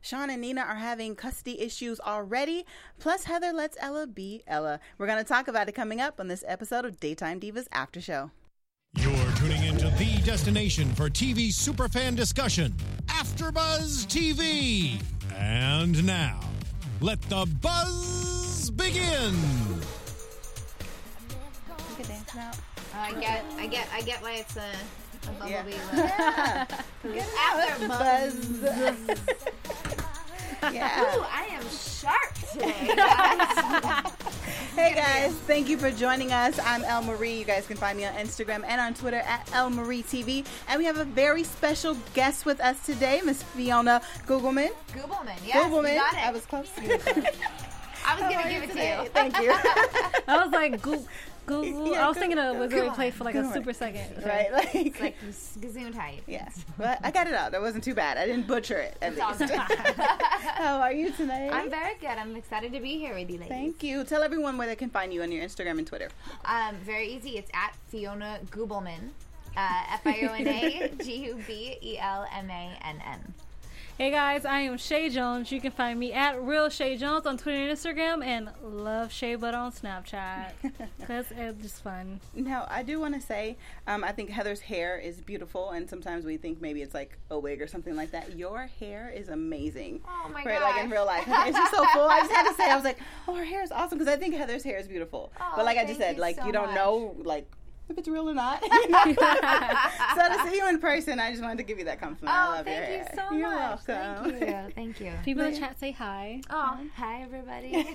Sean and Nina are having custody issues already. Plus, Heather lets Ella be Ella. We're going to talk about it coming up on this episode of Daytime Divas After Show. You're tuning into the destination for TV superfan discussion, AfterBuzz TV. And now, let the buzz begin. You can dance now. I get, I get, I get why it's a, a Yeah. bumblebee. Yeah. After Buzz. yeah. Ooh, I am sharp today, guys. Hey guys, thank you for joining us. I'm El Marie. You guys can find me on Instagram and on Twitter at El Marie TV. And we have a very special guest with us today, Miss Fiona Googleman. Googleman, yes, Googleman. you got it. I was close. I was gonna give it to you. Thank you. I was like, Google. Google. Yeah, I was thinking of was going to play for like a on. super second. right? Like, It's like gazoon type. yeah. But I got it out. That wasn't too bad. I didn't butcher it, at It's least. How are you tonight? I'm very good. I'm excited to be here with you, ladies. Thank you. Tell everyone where they can find you on your Instagram and Twitter. Um, very easy. It's at Fiona Gubelman. Uh, F I O N A G U B E L M A N N. Hey guys, I am Shay Jones. You can find me at Real Shay Jones on Twitter and Instagram, and Love Shay Butter on Snapchat. Cause it's just fun. Now, I do want to say, um, I think Heather's hair is beautiful, and sometimes we think maybe it's like a wig or something like that. Your hair is amazing. Oh my right, like in real life. It's just so full. I just had to say, I was like, oh, her hair is awesome because I think Heather's hair is beautiful. Oh, but like I just said, you like so you don't much. know, like if it's real or not. you know? so to see you in person, I just wanted to give you that compliment. I Oh, love your thank you hair. so You're much. welcome. Thank you. Thank you. People in the chat say hi. Oh, hi everybody.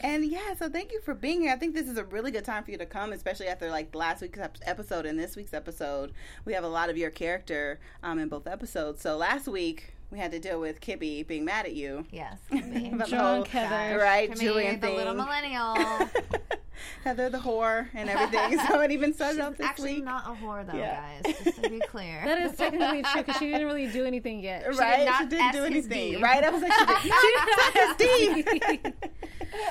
and yeah, so thank you for being here. I think this is a really good time for you to come, especially after like last week's episode and this week's episode. We have a lot of your character um, in both episodes. So last week we had to deal with Kibby being mad at you. yes. About the Drunk whole- Heather. right? Come Julian the thing. little millennial. Heather the whore and everything. so it even started She's off this actually week. not a whore, though, Yeah. guys. Just to be clear. That is technically true because she didn't really do anything yet. She right? not she didn't do anything. Right? I was like, she did. Suck his D.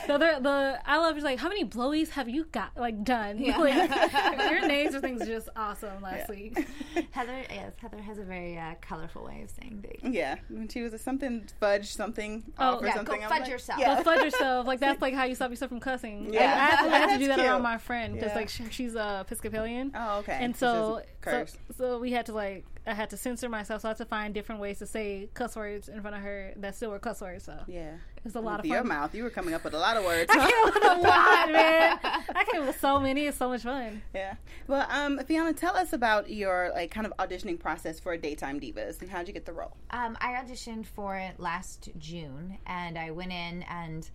The other, the I love is like, how many blowies have you got like done? Yeah. Like, your names or things just awesome last Yeah. week. Heather, yes, Heather has a very uh, colorful way of saying things. Yeah, when she was a something fudge something Oh, off or yeah, go. I'm fudge like, yourself. Yeah. Go fudge yourself. Like that's like how you stop yourself from cussing. Yeah. Like, I, have to, I have to That's do that cute. around my friend because Yeah. like she, she's a Episcopalian. Oh, okay. And so, says so, so we had to like, I had to censor myself. So I had to find different ways to say cuss words in front of her that still were cuss words. So yeah. it was a lot With of your fun. mouth, you were coming up with a lot of words. I came up with a lot, man. I came up with so many. It's so much fun. yeah. Well, um, Fiona, tell us about your like kind of auditioning process for Daytime Divas and how'd you get the role? Um, I auditioned for it last June, and I went in and.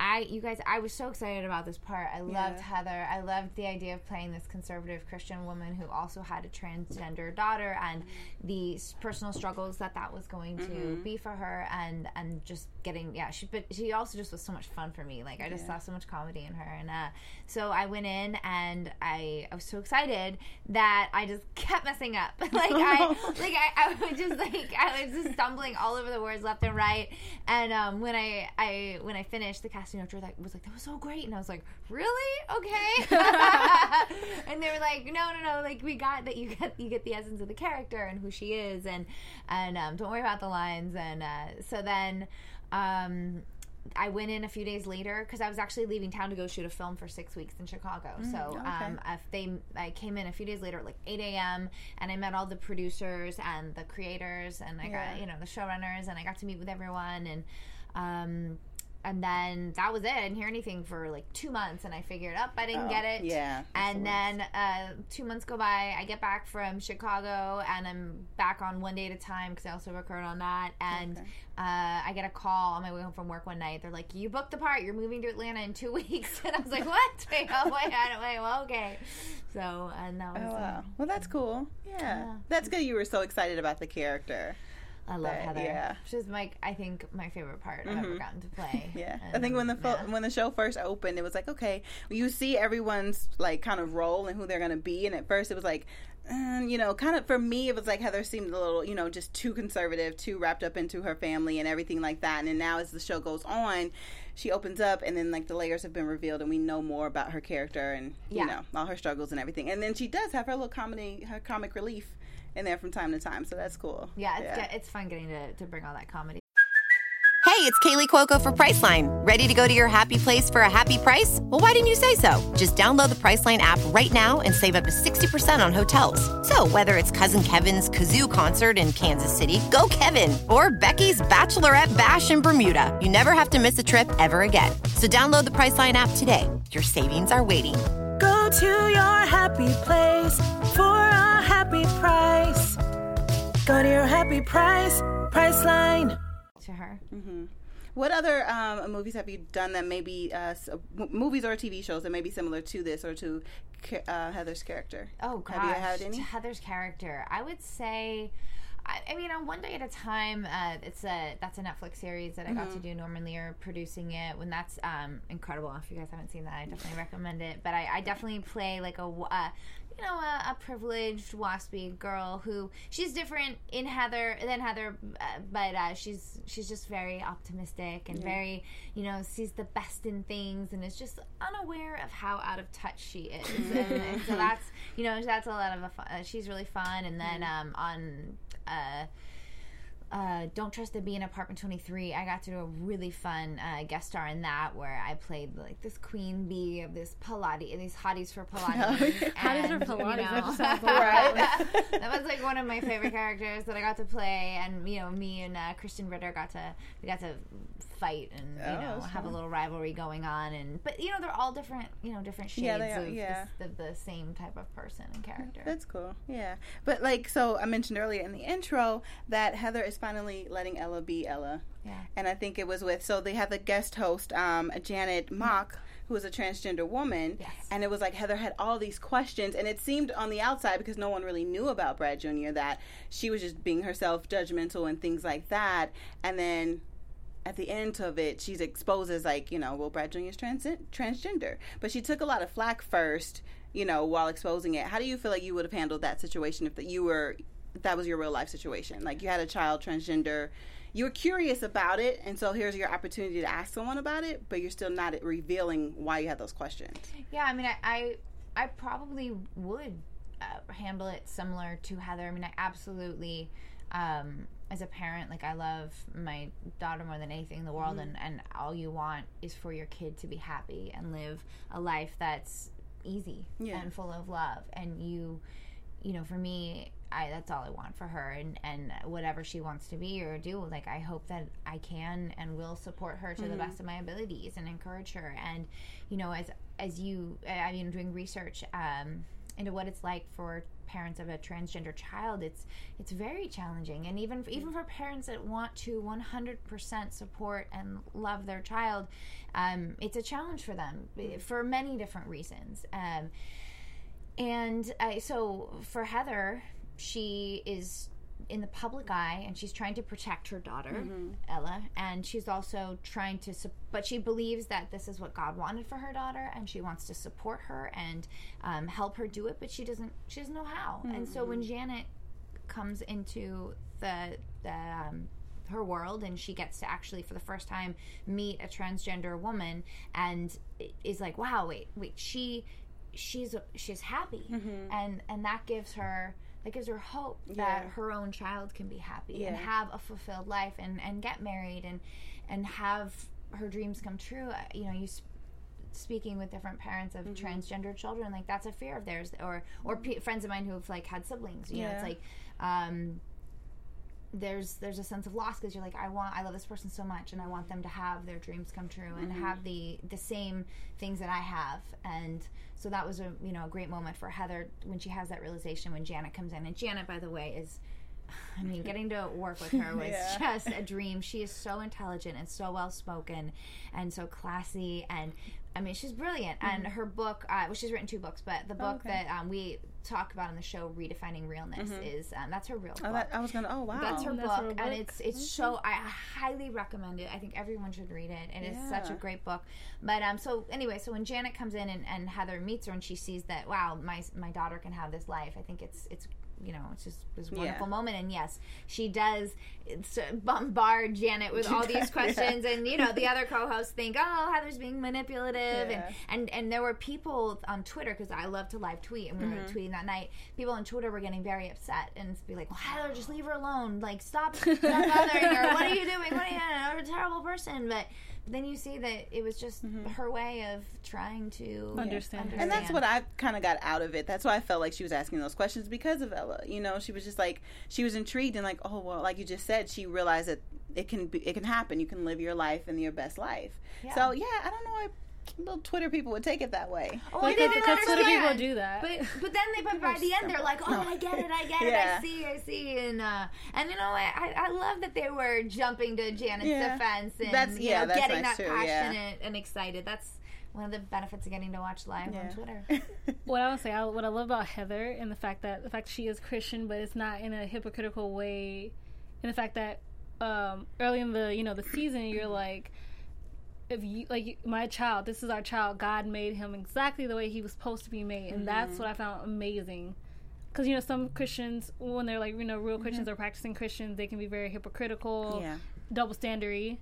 I, you guys, I was so excited about this part. I loved Heather. I loved the idea of playing this conservative Christian woman who also had a transgender daughter and the personal struggles that that was going to mm-hmm. be for her, and and just getting yeah. She but she also just was so much fun for me. Like I just saw so much comedy in her, and uh, so I went in and I I was so excited that I just kept messing up. like I like I, I was just like I was just stumbling all over the words left and right. And um, when I I when I finished, the casting director was like, "That was so great," and I was like, "Really? Okay." and they were like, "No, no, no! Like we got that. You get you get the essence of the character and who she is, and and um, don't worry about the lines." And uh, so then. Um, I went in a few days later because I was actually leaving town to go shoot a film for six weeks in Chicago. so okay. um, they, I came in a few days later at like 8 a.m. and I met all the producers and the creators and I Yeah. got you know the showrunners and I got to meet with everyone and um, and then that was it. I didn't hear anything for like two months and I figured up I didn't Oh, get it. yeah, And then uh, two months go by. I get back from Chicago and I'm back on one day at a time because I also record on that. And Okay. uh, I get a call on my way home from work one night. They're like, "You booked the part. You're moving to Atlanta in two weeks." And I was like, "What? Wait, oh wait, wait, well, okay." So and that was Oh wow. Well, that's cool. Yeah. Yeah. That's good. You were so excited about the character. I love That- Heather. yeah. She's like I think, my favorite part I've ever gotten to play. Yeah, I think when the fo- yeah. when the show first opened, it was like okay, you see everyone's like kind of role and who they're gonna be, and at first it was like, um, you know, kind of for me, it was like Heather seemed a little, you know, just too conservative, too wrapped up into her family and everything like that. And then now as the show goes on, she opens up, and then like the layers have been revealed, and we know more about her character and you know all her struggles and everything. And then she does have her little comedy, her comic relief in there from time to time, so that's cool. yeah, it's, Get, it's fun getting to, to bring all that comedy. Hey, it's Kaley Cuoco for Priceline. Ready to go to your happy place for a happy price? Well, why didn't you say so? Just download the Priceline app right now and save up to 60% on hotels. So, whether it's Cousin Kevin's Kazoo concert in Kansas City, go Kevin, or Becky's Bachelorette Bash in Bermuda, you never have to miss a trip ever again. So, download the Priceline app today. Your savings are waiting. Go to your happy place for a happy price. Go to your happy price, Priceline. To her. What other um, movies have you done that maybe uh, s- m- movies or TV shows that may be similar to this or to uh, Heather's character? Oh gosh, have you had any? to Heather's character, I would say. I, I mean, on one day at a time. Uh, it's a that's a Netflix series that I got Mm-hmm. to do. Norman Lear producing it. When that's um, incredible. If you guys haven't seen that, I definitely recommend it. But I, I definitely play like a uh, you know a, a privileged waspy girl who she's different in Heather than Heather, uh, but uh, she's she's just very optimistic and very you know sees the best in things and is just unaware of how out of touch she is. and, and so that's you know that's a lot of a fun, uh, she's really fun. And then um, on. Uh, uh, Don't Trust the Bee in Apartment 23, I got to do a really fun uh, guest star in that where I played like this queen bee of this Pilates, these hotties for Pilates. Hotties for Pilates, you that know, that, was, that was like one of my favorite characters that I got to play. And, you know, me and uh, Krysten Ritter got to, we got to fight and, you Oh, know, have a little rivalry going on. And, but, you know, they're all different, you know, different shades Yeah, are, of yeah. the, the same type of person and character. That's cool. Yeah. But like so I mentioned earlier in the intro that Heather is finally letting Ella be Ella. Yeah. And I think it was with so they had the guest host, um, Janet Mock, who is a transgender woman. Yes. And it was like Heather had all these questions and it seemed on the outside because no one really knew about Brad Jr. that she was just being herself judgmental and things like that. And then at the end of it, she exposes like, you know, well, Brad Jr. is trans- transgender. But she took a lot of flack first, you know, while exposing it. How do you feel like you would have handled that situation if that you were, that was your real life situation? Like you had a child transgender, you were curious about it, and so here's your opportunity to ask someone about it, but you're still not revealing why you had those questions. Yeah, I mean, I, I, I probably would uh, handle it similar to Heather. I mean, I absolutely, um, as a parent, like I love my daughter more than anything in the world, and and all you want is for your kid to be happy and live a life that's easy Yeah. and full of love, and you. You know, for me, I that's all I want for her, and and whatever she wants to be or do, like I hope that I can and will support her to the best of my abilities and encourage her. And you know, as as you, I mean, doing research um, into what it's like for parents of a transgender child, it's it's very challenging. And even even for parents that want to 100% support and love their child, um, it's a challenge for them for many different reasons. Um, and I, so for Heather, she is in the public eye and she's trying to protect her daughter, Ella, and she's also trying to, sup- but she believes that this is what God wanted for her daughter and she wants to support her and um, help her do it, but she doesn't, she doesn't know how. And so when Janet comes into the, the, um, her world and she gets to actually for the first time meet a transgender woman and is like wow wait wait she she's she's happy. And and that gives her that gives her hope that her own child can be happy and have a fulfilled life and and get married and and have her dreams come true? Uh, you know you s- speaking with different parents of Mm-hmm. transgender children like that's a fear of theirs or or pe friends of mine who've like had siblings you know it's like um there's there's a sense of loss because you're like I want I love this person so much and I want them to have their dreams come true and Mm-hmm. have the the same things that I have and so that was a you know a great moment for Heather when she has that realization when Janet comes in and Janet by the way is I mean getting to work with her was Yeah. just a dream she is so intelligent and so well spoken and so classy and I mean she's brilliant and her book uh, well she's written two books but the book Mm-hmm. okay. that um, we talk about in the show, redefining realness, is um, that's her real book. Oh, that, I was gonna. Oh wow. That's her That's book, her and book. it's it's so I highly recommend it. I think everyone should read it. It is such a great book. But um, so anyway, so when Janet comes in and, and Heather meets her, and she sees that wow, my my daughter can have this life. I think it's it's you know it's just this wonderful Yeah. moment. And yes, she does bombard Janet with all these questions, and you know the other co-hosts think oh Heather's being manipulative, Yeah. and and and there were people on Twitter because I love to live tweet, and we were Mm-hmm. tweeting that night. People on Twitter were getting very upset and be like, "Well, Heather, just leave her alone. Like, stop, stop bothering her. What are you doing? What are you? You're a terrible person." But then you see that it was just her way of trying to Understand. Mm-hmm. And that's what I kind of got out of it. That's why I felt like she was asking those questions because of Ella. You know, she was just like she was intrigued and like, oh well, like you just said, she realized that it can be, it can happen. You can live your life and your best life. So yeah, I don't know why little Twitter people would take it that way. Oh, I Because, didn't because Twitter people do that. But but then they but by the end they're like, oh, I get it, I get it, I see, I see, and uh, and you know what? I, I love that they were jumping to Janet's Yeah. defense and That's- you yeah, know, that's getting nice that too, yeah. passionate and excited. That's one of the benefits of getting to watch live on Twitter. what I would say, I, what I love about Heather and the fact that the fact she is Christian, but it's not in a hypocritical way, and the fact that um, early in the you know the season you're like, if you like my child, this is our child. God made him exactly the way he was supposed to be made, and that's mm-hmm. what I found amazing. Because you know some Christians, when they're like you know real Christians mm-hmm. or practicing Christians, they can be very hypocritical, Yeah. double standardy,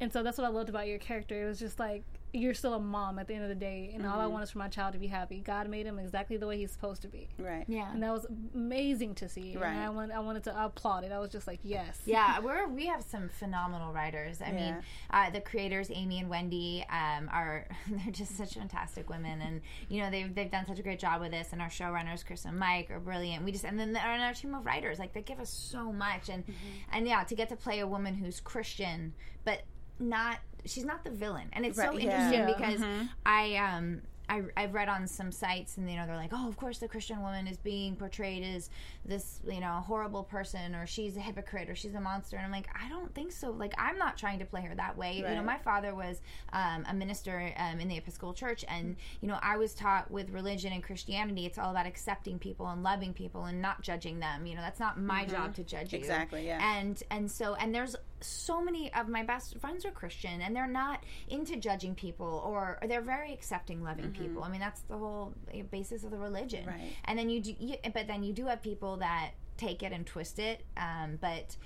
and so that's what I loved about your character. It was just like you're still a mom at the end of the day, and all I want is for my child to be happy. God made him exactly the way he's supposed to be, Right. Yeah. and that was amazing to see. Right. And I want, I wanted to applaud it. I was just like, yes, Yeah, we're we have some phenomenal writers. I mean, uh, the creators Amy and Wendy um, are they're just such fantastic women, and you know they've they've done such a great job with this. And our showrunners Chris and Mike are brilliant. We just and then our, and our team of writers like they give us so much, and and yeah, to get to play a woman who's Christian but not she's not the villain, and it's so Right, yeah. interesting Yeah. because I um. I, I've read on some sites, and you know they're like, "Oh, of course, the Christian woman is being portrayed as this, you know, horrible person, or she's a hypocrite, or she's a monster." And I'm like, I don't think so. Like, I'm not trying to play her that way. You know, my father was um, a minister um, in the Episcopal Church, and you know, I was taught with religion and Christianity, it's all about accepting people and loving people and not judging them. You know, that's not my job to judge you. Exactly, yeah. And and so and there's so many of my best friends are Christian, and they're not into judging people, or, they're very accepting, loving people. I mean, that's the whole uh, basis of the religion. Right. And then you do, you, but then you do have people that take it and twist it. Um, but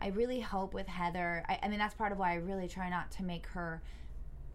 I really hope with Heather, I, I mean, that's part of why I really try not to make her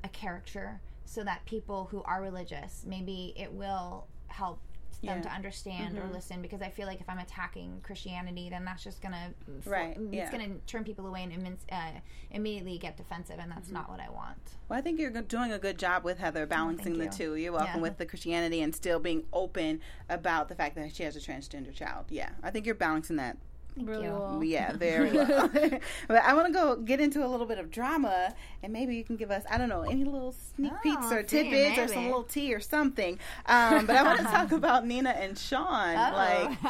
a character, so that people who are religious, maybe it will help them Yeah. to understand or mm-hmm. listen because I feel like if I'm attacking Christianity then that's just gonna Right, mm, it's yeah. gonna turn people away and immense, uh, immediately get defensive and that's mm-hmm. not what I want Well, I think you're doing a good job with Heather oh, balancing the you. two. You're welcome Yeah. with the Christianity and still being open about the fact that she has a transgender child. Yeah, I think you're balancing that. Really you. well. Yeah, very well. but I want to go get into a little bit of drama, and maybe you can give us, I don't know, any little sneak Oh, peeks or see, tidbits or some little tea or something. Um, but I want to talk about Nina and Sean. Like,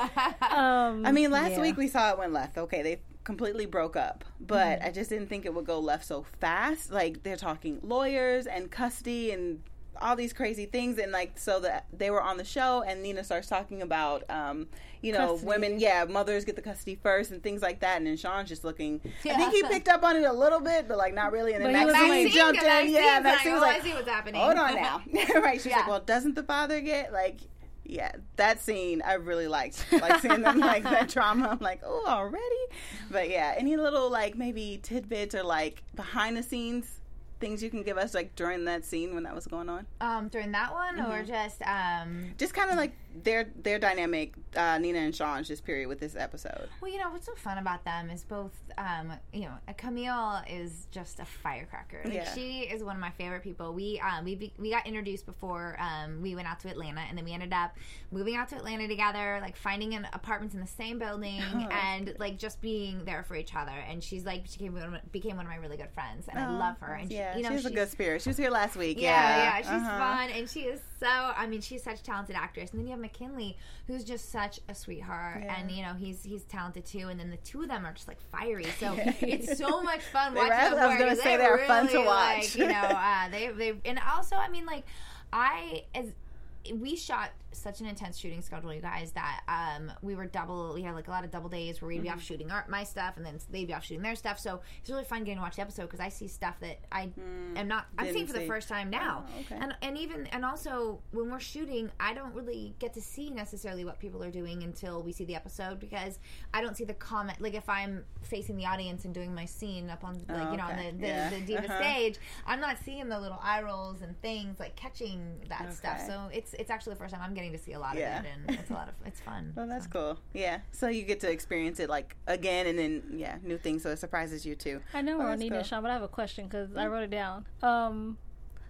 Um, I mean, last Yeah. week we saw it went left. Okay, they completely broke up, but I just didn't think it would go left so fast. Like they're talking lawyers and custody and all these crazy things, and like so that they were on the show, and Nina starts talking about, um, you know, Custody. women, yeah, mothers get the custody first and things like that, and then Sean's just looking. I think he picked up on it a little bit, but like not really. And then he Maxine jumped in, yeah, Maxine was "Oh, like, I see what's happening." Hold on now, right? She's Yeah. like, well, doesn't the father get like? yeah, that scene I really liked. Like seeing them like that drama. I'm like, oh, already. But yeah, any little like maybe tidbits or like behind the scenes things you can give us like during that scene when that was going on? um during that one or just um Just kind of like their their dynamic, uh, Nina and Sean's just period with this episode. Well, you know what's so fun about them is both, um, you know, Camille is just a firecracker. Like Yeah. she is one of my favorite people. We um, we be- we got introduced before um, we went out to Atlanta, and then we ended up moving out to Atlanta together, like finding an apartments in the same building, and like just being there for each other. And she's like she became one of, my- became one of my really good friends, and I love her. And Yeah, she, you know, she has a good spirit. She was here last week. yeah, Yeah, yeah, she's Uh-huh. fun and she is so. I mean, she's such a talented actress. And then you have McKinley, who's just such a sweetheart, and you know he's he's talented too. And then the two of them are just like fiery. So it's so much fun watching them I was gonna 'cause say they they're fun to watch. Like, you know, uh, they they and also I mean like I as we shot such an intense shooting schedule, you guys, that um, we were double. We had like a lot of double days where we'd be off shooting our, my stuff, and then they'd be off shooting their stuff. So it's really fun getting to watch the episode because I see stuff that I am not. I'm seeing for the first time now, Oh, okay. and and even and also when we're shooting, I don't really get to see necessarily what people are doing until we see the episode because I don't see the comment. Like if I'm facing the audience and doing my scene up on like Oh, you know okay. on the the, Yeah. the diva Uh-huh. stage, I'm not seeing the little eye rolls and things like catching that stuff. So it's it's actually the first time I'm getting to see a lot Yeah. of it, and it's a lot of it's fun. Well, that's So. cool. Yeah. So you get to experience it like again and then yeah, new things. So it surprises you too. I know we're Oh, on that's Nina cool. Sean, but I have a question because I wrote it down. Um,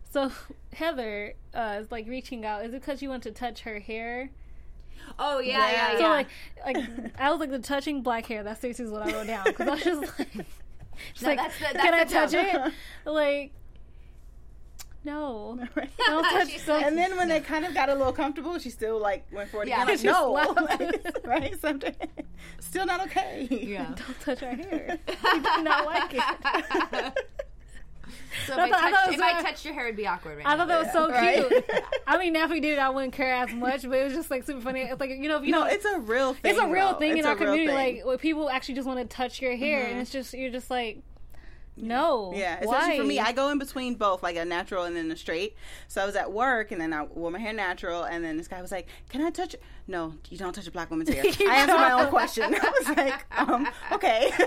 so Heather uh, is like reaching out. Is it because you want to touch her hair? Oh yeah, Yeah. yeah, yeah. So like, like I was like the touching black hair. That's seriously is what I wrote down because I was just like, she's No, like, that's the- can I touch joke. it? Like, no, Right. don't touch. Don't- And then when they kind of got a little comfortable, she still like went for it Yeah, again. Like, no. Like, right? Sometimes still not okay. yeah. don't touch her hair. I do not like it. So if I I, thought- I thought touched, it if was, I touched your hair, it'd be awkward. Right I now. thought that was so Right. cute. I mean, now if we did it, I wouldn't care as much, but it was just like super funny. It's like you know, if you No, know, it's a real thing. it's a real though. thing in our community. thing. Like where people actually just want to touch your hair, and mm-hmm. it's just you're just like, no, Yeah, especially why? for me, I go in between both, like a natural and then a straight. So I was at work, and then I wore my hair natural, and then this guy was like, "Can I touch?" It?" No, you don't touch a black woman's hair. I answered my own question. I was like, um, "Okay."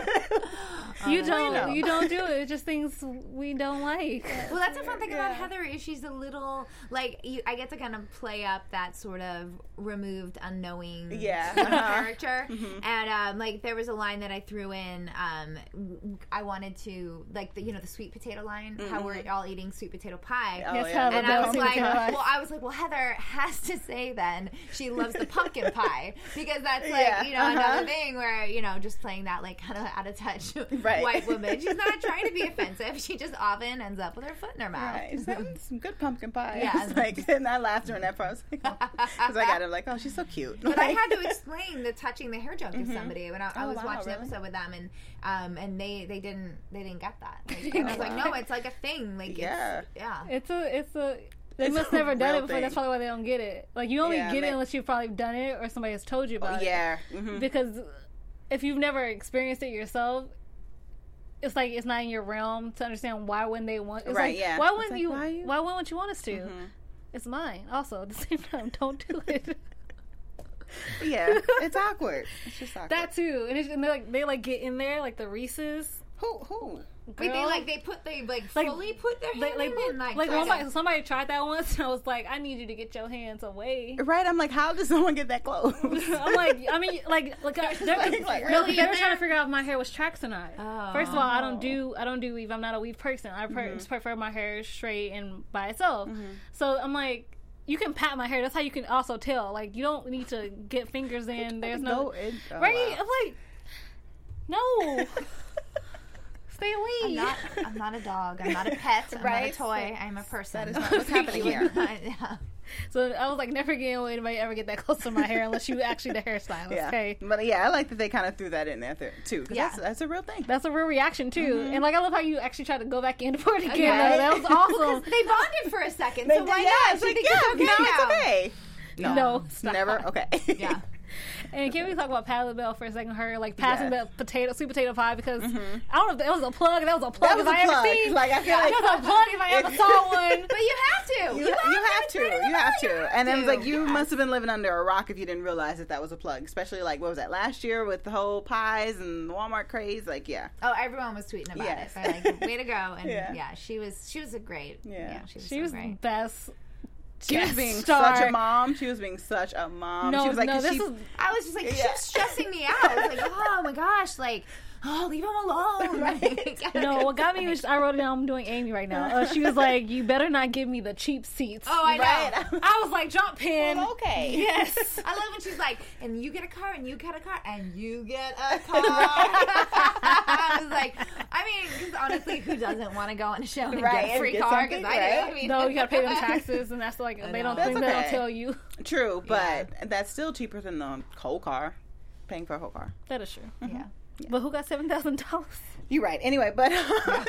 you don't, know. you don't do it. It's just things we don't like. Well, that's the fun thing about Heather is she's a little like you, I get to kind of play up that sort of removed, unknowing Yeah. sort of Uh-huh. character. And um, like there was a line that I threw in. Um, w- I wanted to like the you know the sweet potato line, how we're all eating sweet potato pie. Oh, Yes, yeah. And I was like, well, I was like, well, Heather has to say then she loves the pumpkin pie because that's like Yeah, you know uh-huh. another thing where you know just playing that like kind of out of touch Right. white woman. She's not trying to be offensive. She just often ends up with her foot in her mouth. Right. So, some good pumpkin pie. Yeah. It's like, and I laughed during that part. Because I got it like, oh, she's so cute. But I had to explain the touching the hair joke to somebody when I, I Oh, was wow, watching the episode with them, and um, and they they didn't they didn't get that. Like, I was like, no, it's like a thing. Like, Yeah. it's, yeah. It's a, it's a. They It's must never done it before. That's probably why they don't get it. Like you only Yeah, get it unless you've probably done it or somebody has told you about it. yeah. hmm because if you've never experienced it yourself, it's like it's not in your realm to understand why wouldn't they want. It's Right, like, yeah. Why wouldn't like, you, why you- Why wouldn't you want us to? It's mine. Also, at the same time, don't do it. Yeah. It's awkward. It's just awkward. that too, and, it's, and they like they like get in there like the Reese's. who? Who? Wait, they like they put they like, Like, fully put their hand Like, like, in like, like somebody, to- somebody tried that once, and I was like, I need you to get your hands away. Right. I'm like, how does someone get that close? I'm like, I mean, like, like, I, uh, they're, like- like, no, really they were trying to figure out if my hair was tracks or not. Oh. First of all, I don't oh. do, I don't do weave. I'm not a weave person. I per- just mm-hmm. prefer my hair straight and by itself. Mm-hmm. So I'm like, you can pat my hair. That's how you can also tell. Like, you don't need to get fingers in. There's no, Go in- oh, right? wow. I'm like, no, away. I'm not. I'm not a dog. I'm not a pet. I'm Right. not a toy. I'm a person. That is not what's happening here. yeah. So I was like, never again will anybody ever get that close to my hair unless you actually the hairstylist. Yeah. Okay. But yeah, I like that they kind of threw that in there too. 'cause Yeah. That's, that's a real thing. That's a real reaction too, mm-hmm. and like I love how you actually tried to go back in for it again. Okay. That was awesome. They bonded for a second, They so why did- not? yeah, it's like, yeah, okay now. it's okay. No, No, stop. never. Okay. Yeah. And can we talk about Patti LaBelle for a second? Her like passing Yeah. the potato, sweet potato pie because mm-hmm. I don't know if that was a plug. That was a plug That was if a I plug. ever seen. Like I feel like that was a plug if I ever saw one. But you have to. You, you have to. You have to. And it was like you Yes. must have been living under a rock if you didn't realize that that was a plug. Especially like what was that last year with the whole pies and the Walmart craze. Like yeah, Oh, everyone was tweeting about Yes. it. They're like, "Way to go!" And Yeah. yeah. she was she was a great. Yeah. Yeah, she was She so was great. best. She was being star. such a mom. She was being such a mom. No, she was like, no, this she, is I was just like, she Yeah. was stressing me out. I was like, oh my gosh, like, oh, leave him alone. Like, no. What got me was I wrote it down. I'm doing Amy right now. Uh, she was like, "You better not give me the cheap seats." Oh, I know. I was like, "Jump pin." Well, okay. Yes. I love when she's like, and you get a car, and you get a car, and you get a car. I was like, I mean, because honestly, who doesn't want to go on a show and Right, get a free get car? something, Because I do. I mean, No, you gotta pay them taxes, and that's like they don't know. think That's they don't tell you. True, but that's still cheaper than the whole car. Paying for a whole car. That is true. Yeah. But who got seven thousand dollars? You're right. Anyway, but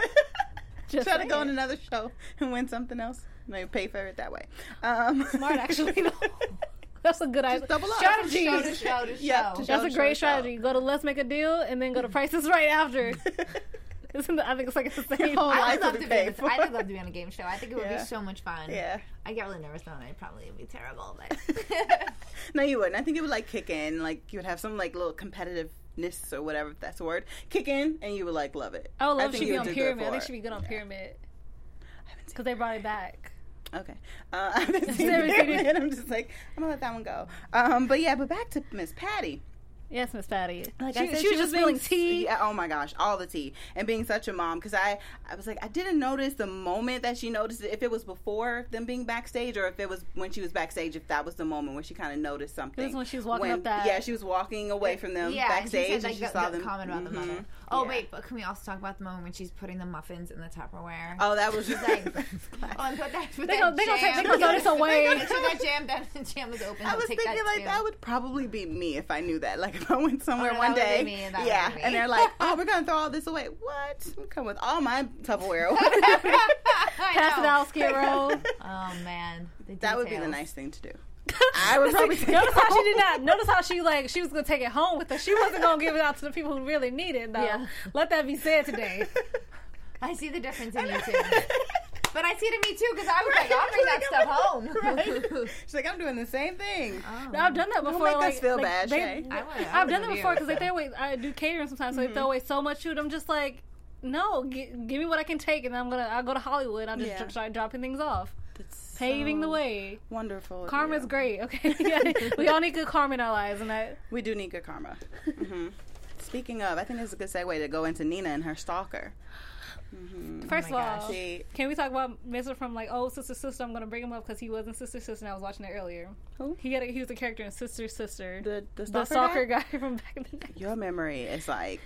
Just try to go on another show and win something else. Maybe pay for it that way. Um, Smart, actually. No. That's a good idea. double up. Strategy. Show to show to show. Yeah, to show. That's a show, great show. strategy. Go to Let's Make a Deal and then go to Prices Right after. Isn't that, I think it's like it's the same. whole I life would love would to be be. On paid this, I would love to be on a game show. I think it would Yeah. be so much fun. Yeah. I get really nervous though, and I'd probably be terrible. But No, you wouldn't. I think it would like kick in. Like you would have some like little competitiveness or whatever that's a word kick in, and you would like love it. Oh, love you be on Pyramid. I think it. she'd be good on Pyramid because they brought it back. Okay. Uh, I haven't seen Never seen it. Pyramid. I'm just like, I'm gonna let that one go. Um, but yeah, but back to Miss Patti. Yes, Miss Patti. Like she, I said, she was just spilling being- tea. Yeah, oh my gosh, all the tea, and being such a mom. Because I, I was like, I didn't notice the moment that she noticed it. If it was before them being backstage, or if it was when she was backstage. If that was the moment where she kind of noticed something. when she was walking up that- Yeah, she was walking away from them yeah, backstage, and and she she said like saw the, them. comment about the Mhm. mother. Oh Yeah. wait, but can we also talk about the moment when she's putting the muffins in the Tupperware? Oh, that was just like, oh, and put that, put They that gonna- they gonna take- jam. they gonna throw this away. Make sure that jam, that jam was open. I was take thinking that like too. that would probably be me if I knew that. Like if I went oh, somewhere Oh, that one would be day, me, that would yeah, be and they're like, "Oh, we're gonna throw all this away." What? Come with all my Tupperware. I Pass it out, Skid Row. Oh man, that would be the nice thing to do. I would probably take notice how she did not. Notice how she like she was gonna take it home with her. She wasn't gonna give it out to the people who really need it. Though. Yeah. Let that be said today. I see the difference in you two. But I see it in me too because I was like, I'll bring that stuff home. She's like, I'm doing the same thing. Oh. No, I've done that before. make us feel like, bad, they- Shay. I, I I've done that before you. because they throw away. I do catering sometimes, so they mm-hmm. throw away so much food. I'm just like, no, gi- give me what I can take, and I'm gonna. I'll go to Hollywood. I'll just Yeah. start dropping things off, That's paving the way. Wonderful. Karma's you. great. Okay, Yeah, we all need good karma in our lives, and that. We do need good karma. hmm Speaking of, I think it's a good segue to go into Nina and her stalker. First of all, gosh. Can we talk about Mister from like oh Sister Sister? I'm gonna bring him up because he was in Sister Sister, and I was watching it earlier. Who? He had a, he was a character in Sister Sister. the the the stalker, soccer guy? guy? from back in the day. Your memory is like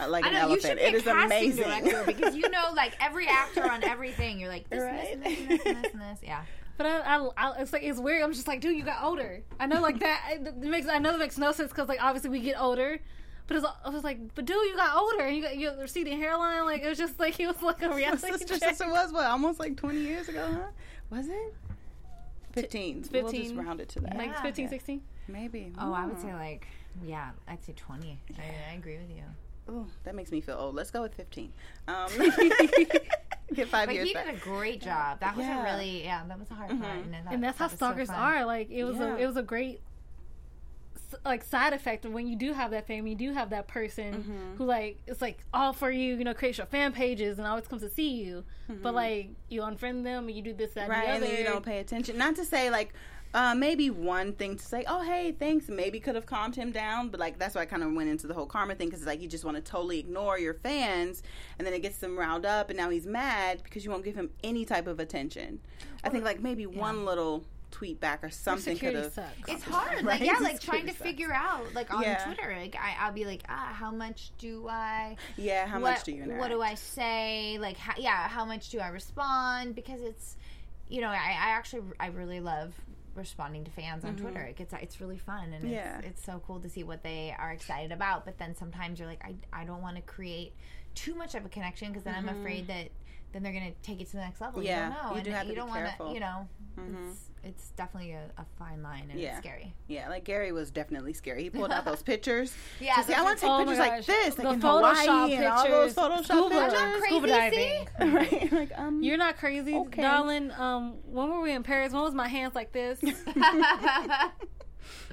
uh, like I an know you should elephant. be It a is amazing. because you know like every actor on everything. You're like this, Right. this, and this, and this, this, this. Yeah. But I, I, I, it's like it's weird. I'm just like, dude, you got older. I know, like that. It, it makes I know that makes no sense because like obviously we get older. But it's, I was like, but dude, you got older. and You got your receding hairline. Like it was just like he was like a reality Sister check. Sister was what almost like 20 years ago, huh? Was it? 15. We'll just 15. round it to that. like Yeah. 15, 16. Maybe. Oh, I would Mm. say like yeah, I'd say twenty. I, I agree with you. Ooh, that makes me feel old. Let's go with 15. Um, get five But years he back. did a great job. That was a really yeah, that was a hard part. And, that, and that's how that was so stalkers fun. are. Like it was Yeah. a it was a great s- like side effect of when you do have that fame, you do have that person Mm-hmm. who like it's like all for you, you know, create your fan pages and always comes to see you. But like you unfriend them, and you do this, that, Mm-hmm. right, and and the other. you don't pay attention. Not to say like uh, maybe one thing to say, oh hey, thanks, maybe could have calmed him down, but like that's why I kind of went into the whole karma thing because it's like you just want to totally ignore your fans, and then it gets them riled up, and now he's mad because you won't give him any type of attention. I think like maybe one little tweet back or something could security have. sucks. It's hard, Right? like yeah, like trying to sucks. figure out, like on Yeah. Twitter, like I, I'll be like, ah, how much do I? Yeah, how what, much do you interact? What do I say? Like, how, yeah, how much do I respond? Because it's, you know, I, I actually I really love responding to fans on Twitter. It gets it's really fun and Mm-hmm. Yeah. it's, it's so cool to see what they are excited about. But then sometimes you're like, I I don't want to create too much of a connection because then I'm afraid that then they're gonna take it to the next level. Mm-hmm. Yeah, you don't know. you and do have to you be don't wanna- careful. you know, it's, it's definitely a, a fine line and Yeah. it's scary. Yeah, like Gary was definitely scary. He pulled out those pictures. Yeah, She's like, I want to take Oh pictures like this, like the in Photoshop Hawaii and all those pictures, Photoshop scuba, pictures. scuba Crazy, diving. right? Like, um, You're not crazy, Okay. darling. Um, when were we in Paris? When was my hands like this? that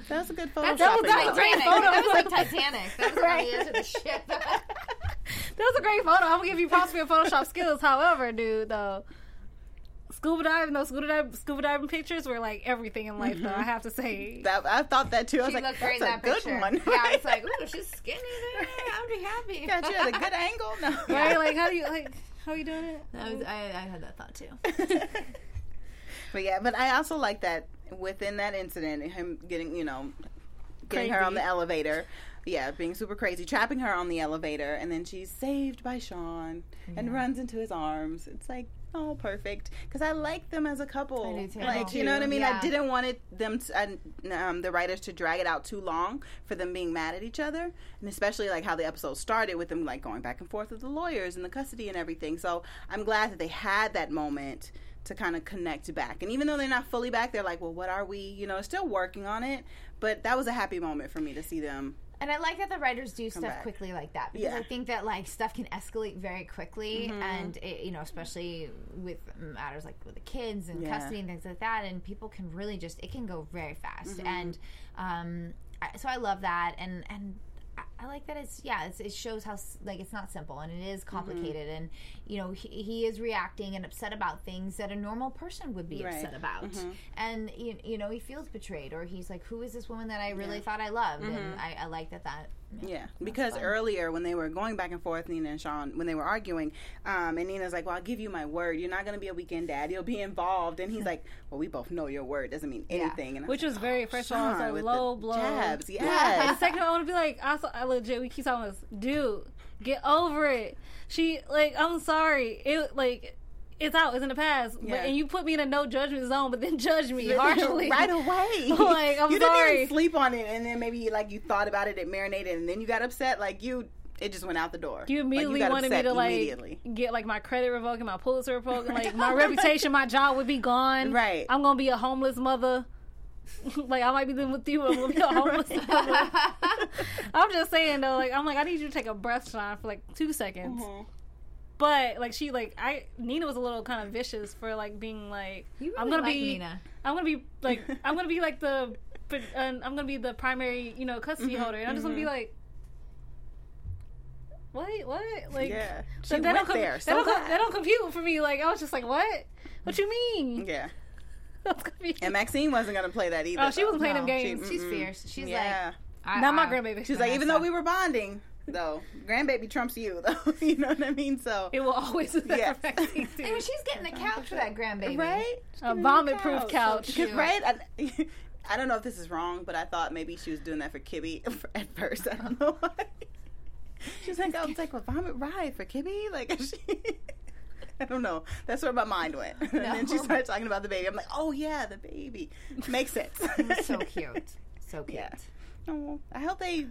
was a good Photoshop. that was photo. great Titanic. photo. That was like Titanic. That was Right. on the edge of the ship. That was a great photo. I'm gonna give you props for your Photoshop skills. However, dude, though, scuba diving, those scuba diving, scuba diving pictures were like everything in life. Though I mm-hmm. have to say, That, I thought that too. I was she like, looked great that's in a that good picture. one. Yeah, it's like, ooh, she's skinny there. I'm pretty happy. God, you had a good angle. No. right? Like, how do you like? How are you doing it? I, was, I, I had that thought too. But yeah, but I also like that within that incident, him getting, you know, getting her on the elevator. Yeah, being super crazy, trapping her on the elevator, and then she's saved by Sean and runs into his arms. It's like, oh, perfect. Because I like them as a couple. I do too. Like, you know what I mean? I didn't want it them to, um, the writers to drag it out too long for them being mad at each other, and especially like how the episode started with them like going back and forth with the lawyers and the custody and everything. So I'm glad that they had that moment to kind of connect back. And even though they're not fully back, they're like, well, what are we? You know, still working on it. But that was a happy moment for me to see them. And I like that the writers do stuff back. quickly like that because Yeah. Mm-hmm. I think that like stuff can escalate very quickly, and it, you know, especially with matters like with the kids and Yeah. custody and things like that, and people can really just it can go very fast, Mm-hmm. and um, I, so I love that, and and. I- like that it's yeah it's, it shows how like it's not simple and it is Mm-hmm. complicated and you know he, he is reacting and upset about things that a normal person would be Right. upset about Mm-hmm. and you, you know he feels betrayed or he's like who is this woman that I really thought I loved and I, I like that that Yeah, because earlier when they were going back and forth, Nina and Sean, when they were arguing, um, and Nina's like, "Well, I'll give you my word. You're not going to be a weekend dad. You'll be involved." And he's like, "Well, we both know your word doesn't mean anything." And Which was very first of all, I was Sean like low blow. jabs, And second, I want to be like, I, saw, I legit, we keep telling us, dude, get over it. She, like, I'm sorry. It, like, it's out, it's in the past. But, and you put me in a no judgment zone, but then judge me harshly. right away. Like, I'm you sorry. didn't even sleep on it, and then maybe like you thought about it, it marinated, and then you got upset. Like you, it just went out the door. You Like, immediately wanted me to like get like my credit revoked and my Pulitzer revoked, and like my reputation, my job would be gone. Right. I'm gonna be a homeless mother. like I might be living with you, but I'm gonna be a homeless mother. I'm just saying though, like I'm like I need you to take a breath, Sean, for like two seconds. Mm-hmm. But like she like I Nina was a little kind of vicious for like being like You I'm gonna like be Nina. I'm gonna be like I'm gonna be like the but uh, I'm gonna be the primary you know custody Mm-hmm, holder. And I'm just gonna be like what? What? Like Yeah, so she they went don't com- there. they So don't com- glad. they don't compute for me. Like I was just like what? What you mean? Yeah, I was confused. and Maxine wasn't gonna play that either. oh she wasn't playing them No, games. She's fierce. She's Yeah. like I, not my I- grandbaby She's like, even though we were bonding, though, grandbaby trumps you, though. you know what I mean? So, it will always be that Yes. for Maxine, too. I mean, she's getting the couch for that grandbaby right? a vomit proof couch Because, right? I, I don't know if this is wrong, but I thought maybe she was doing that for Kibby at first. I don't know why. She was like, oh, it's like a vomit ride for Kibby? Like, she. I don't know. That's where my mind went. and then she started talking about the baby. I'm like, oh, yeah, the baby. Makes sense. so cute so cute Yeah. Oh, I hope they,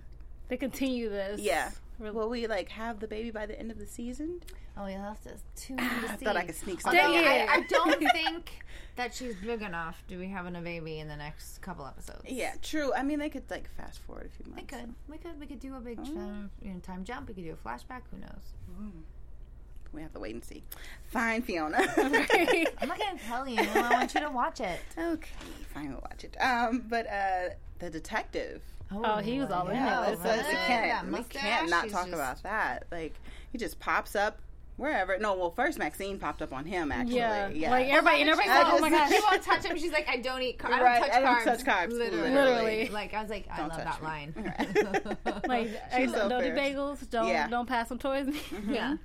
they continue this yeah. Will we, like, have the baby by the end of the season? oh you'll have to tune in to I thought I could sneak Although something. Dang I, it. I don't think that she's big enough to be having a baby in the next couple episodes Yeah, true. I mean, they could, like, fast forward a few we months. could we could we could do a big Oh. time, you know, time jump we could do a flashback who knows We have to wait and see. Fine, Fiona. I'm not gonna tell you I want you to watch it Okay, fine, we'll watch it. Um, but uh, the detective. Oh, oh, he was all in Yeah, it. let's, That's let's- we can't we can't not talk just- about that. Like he just pops up wherever. No, well, first Maxine popped up on him. Actually, yeah. yeah, like everybody and everybody's like oh my just- gosh She won't touch him. She's like, I don't eat carbs. Right, I don't touch I don't carbs. touch carbs, Literally. literally. Like I was like, I Don't love that me. line. like I, so don't do fair. bagels don't Yeah. don't pass some toys mm-hmm. yeah.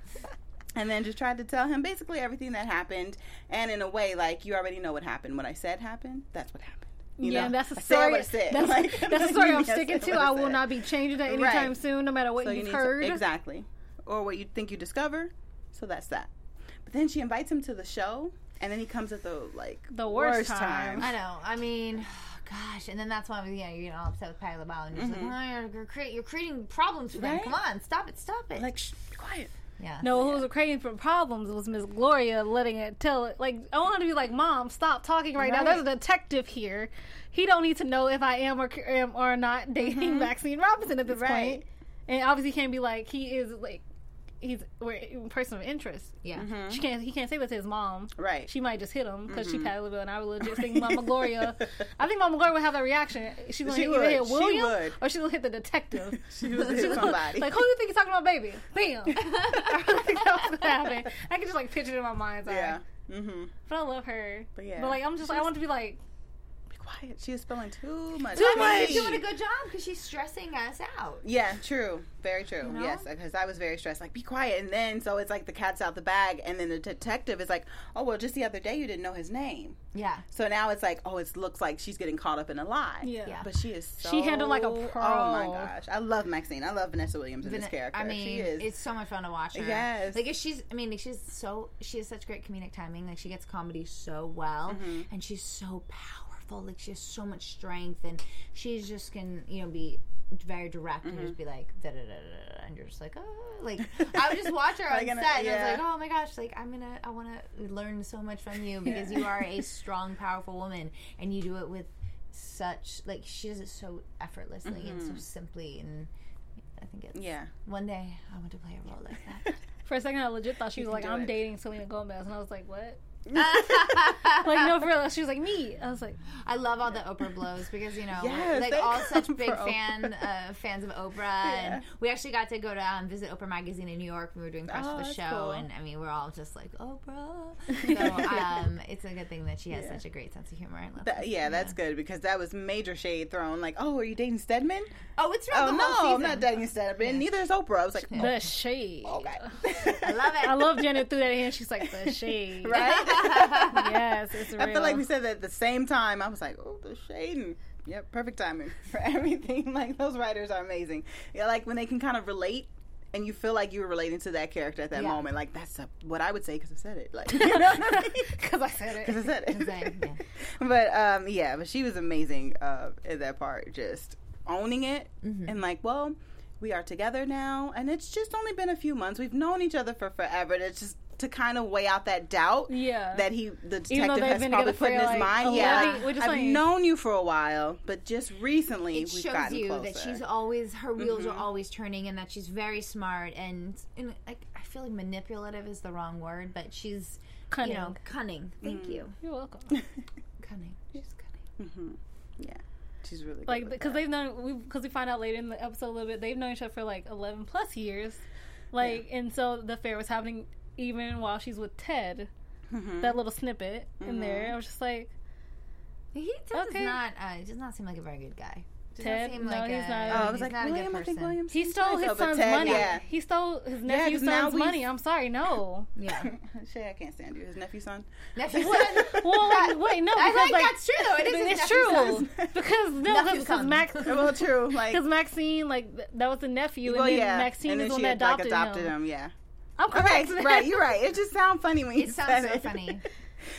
and then just tried to tell him basically everything that happened, and in a way, like you already know what happened. What I said happened. That's what happened. You yeah, know? and that's the I said story. what I said. That's, Like, that's the story I'm sticking to. what I will not be changing that anytime Right. soon, no matter what So you you've need to- heard. exactly, or what you think you discover. So that's that. But then she invites him to the show, and then he comes at the like The worst time. I know. I mean, gosh. And then that's why you know you're getting all upset with Patti LaBelle and you're just like, oh, you're, you're, you're creating problems for them. Mm-hmm. Come on, stop it, stop it. Like, shh, be quiet. Yeah. No, who was creating for problems was Miss Gloria letting it tell it. Like, I want her to be like, Mom, stop talking right, now. There's a detective here. He don't need to know if I am or am or not dating Maxine Robinson at this Mm-hmm. Right. point. And obviously, can't be like he is like he's we're a person of interest. Yeah. Mm-hmm. She can't. He can't say that to his mom. Right. She might just hit him because Mm-hmm. she patted Bill, and I would just think Mama Gloria. I think Mama Gloria would have that reaction. She's gonna She either would. hit She William would. or she's gonna hit the detective. She was She's hit gonna- somebody. Like, who do you think you're talking about, baby? Bam. I think that was gonna happen. I can just like picture it in my mind's eye. yeah. Mm-hmm. But I love her. But yeah. But like, I'm just, I want to be like, Be quiet. She is spilling too much. Too much. She's doing a good job because she's stressing us out. Yeah, true. Very true. know? Yes, because I was very stressed. Like, be quiet. And then, so it's like the cat's out the bag. And then the detective is like, oh, well, just the other day you didn't know his name. Yeah. So now it's like, oh, it looks like she's getting caught up in a lie. Yeah. Yeah. But she is so. She handled like a pro. Oh my gosh. I love Maxine. I love Vanessa Williams in this character. I mean, she is. it's so much fun to watch her. Yes. Like if she's, I mean, like, she's so she has such great comedic timing. Like she gets comedy so well, Mm-hmm. and she's so powerful. Like she has so much strength, and she's just can you know be very direct and Mm-hmm. just be like da da da da, and you're just like oh like I would just watch her on set and I was like oh my gosh like I'm gonna I want to learn so much from you because you are a strong powerful woman and you do it with such like she does it so effortlessly and so simply and I think it's Mm-hmm. Yeah. one day I want to play a role like that. For a second, I legit thought she was like, "I'm it. dating Selena Gomez," and I was like, "What?" like no, for real. She was like, "Me." I was like, I love all the Oprah blows because you know, Yes, like all such big fan uh, fans of Oprah, and we actually got to go to um, visit Oprah magazine in New York. We were doing press Oh, for the show, cool. and I mean, we're all just like Oprah. So um, it's a good thing that she has such a great sense of humor. I love That- yeah, that's good because that was major shade thrown. Like, oh, are you dating Stedman? Oh, it's Oh the no. I'm not dating Stedman. Neither is Oprah. I was like, "The shade." oh, okay. I love it. I love Janet threw that in. She's like, "The shade." right? Yes, it's real. I feel like we said that at the same time. I was like, oh, the shading. Yep, perfect timing for everything. Like those writers are amazing. Yeah, like when they can kind of relate. And you feel like you were relating to that character at that Yeah. moment. Like that's a, what I would say because I said it. Like you know what I mean? because I said it. Because I said it. Exactly, yeah. but um, yeah, but she was amazing uh, in that part, just owning it Mm-hmm. and like, well, we are together now, and it's just only been a few months. We've known each other for forever. And it's just to kind of weigh out that doubt, Yeah. that he, the detective, has probably put in his like, mind. a Yeah, while. I've like- known you for a while, but just recently it we've shows gotten you closer. that she's always her wheels Mm-hmm. are always turning and that she's very smart and, and like I feel like manipulative is the wrong word, but she's Cunning. you know cunning. Thank Mm-hmm. you, You're welcome. cunning. She's cunning. yeah, she's really good like because they've known we because we find out later in the episode a little bit they've known each other for like 11 plus years like and so the affair was happening even while she's with ted Mm-hmm. that little snippet in there i was just like He Ted Okay. does not. Uh, he does not seem like a very good guy. Does Ted? Not seem No, like he's a, not. Oh, I was he's like, not a William, good I think person. William. he stole his son's Ted, money Yeah. he stole his nephew's 'cause now son's we've- money i'm sorry no Yeah. Shay, I can't stand you. His nephew son. Nephew son. well like, wait no I think like that's true though. It is it's nephew's true because no Nephew's because son. max well, true. Like, because maxine like that was the nephew well, and then yeah, maxine and is then the one that had, like, adopted, adopted him. him. Yeah. I'm Okay, right. You're right. It just sounds funny when you It said sounds so it. funny.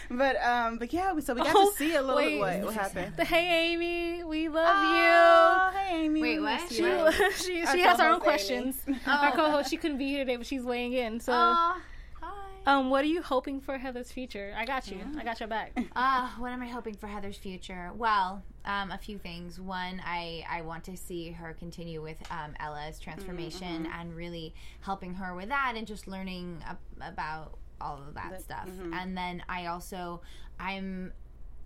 But um, but yeah, so we got Oh, to see a little wait. what what happened. The hey Amy, we love Oh, hey, Amy. Wait, we what? miss you. you. She she, has her own co-host, Amy. questions. Our co-host she couldn't be here today, but she's weighing in. So, Aw, hi. um, what are you hoping for Heather's future? I got you. I got your back. Uh, what am I hoping for Heather's future? Well, um, a few things. One, I, I want to see her continue with um, Ella's transformation and really helping her with that and just learning ab- about all of that stuff. And then I also, I'm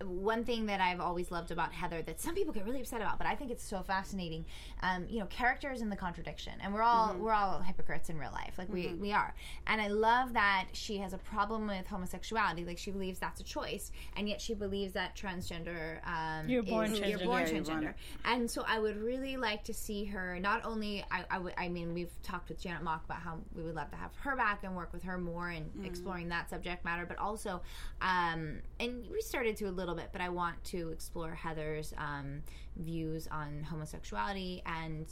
one thing that I've always loved about Heather that some people get really upset about, but I think it's so fascinating. Um, you know, characters in the contradiction, and we're all we're all hypocrites in real life, like we we are. And I love that she has a problem with homosexuality, like she believes that's a choice, and yet she believes that transgender um, You're born is, You're transgender. born Yeah, you're born transgender. And so I would really like to see her. Not only I, I I mean, we've talked with Janet Mock about how we would love to have her back and work with her more and exploring that subject matter, but also, um, and we started to a little bit, but I want to explore Heather's um, views on homosexuality and.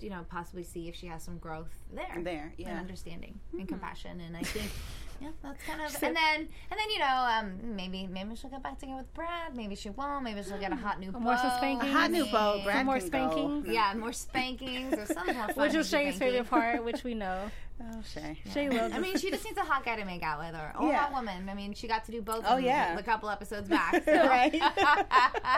You know, possibly see if she has some growth there, There, yeah. and understanding and compassion, and I think, yeah, that's kind of. And then, and then you know, um, maybe maybe she'll get back together with Brad. Maybe she won't. Maybe she'll get a hot new More some beau. spankings. Hot new beau, mean, Brad more can spankings. Go. yeah, more spankings or some. Which was hanky Shay's panky. favorite part, which we know. Oh, Shay. Shay loves I mean, she just needs a hot guy to make out with, or, or Yeah. a hot woman. I mean, she got to do both. Oh, of them yeah. a couple episodes back. So. right.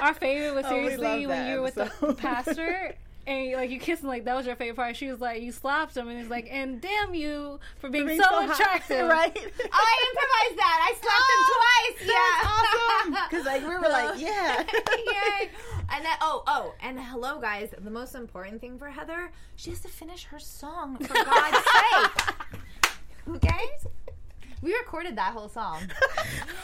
Our favorite was Oh, seriously love when you were with the pastor. And like you kissed him, like that was your favorite part. She was like, you slapped him, and he's like, and damn you for being, Being so, hot, attractive. right? I improvised that. I slapped him oh, twice. Yeah, awesome. Because like we were like, yeah. Yay! And then, oh, oh, and hello, guys. The most important thing for Heather, she has to finish her song for God's sake. Okay, we recorded that whole song.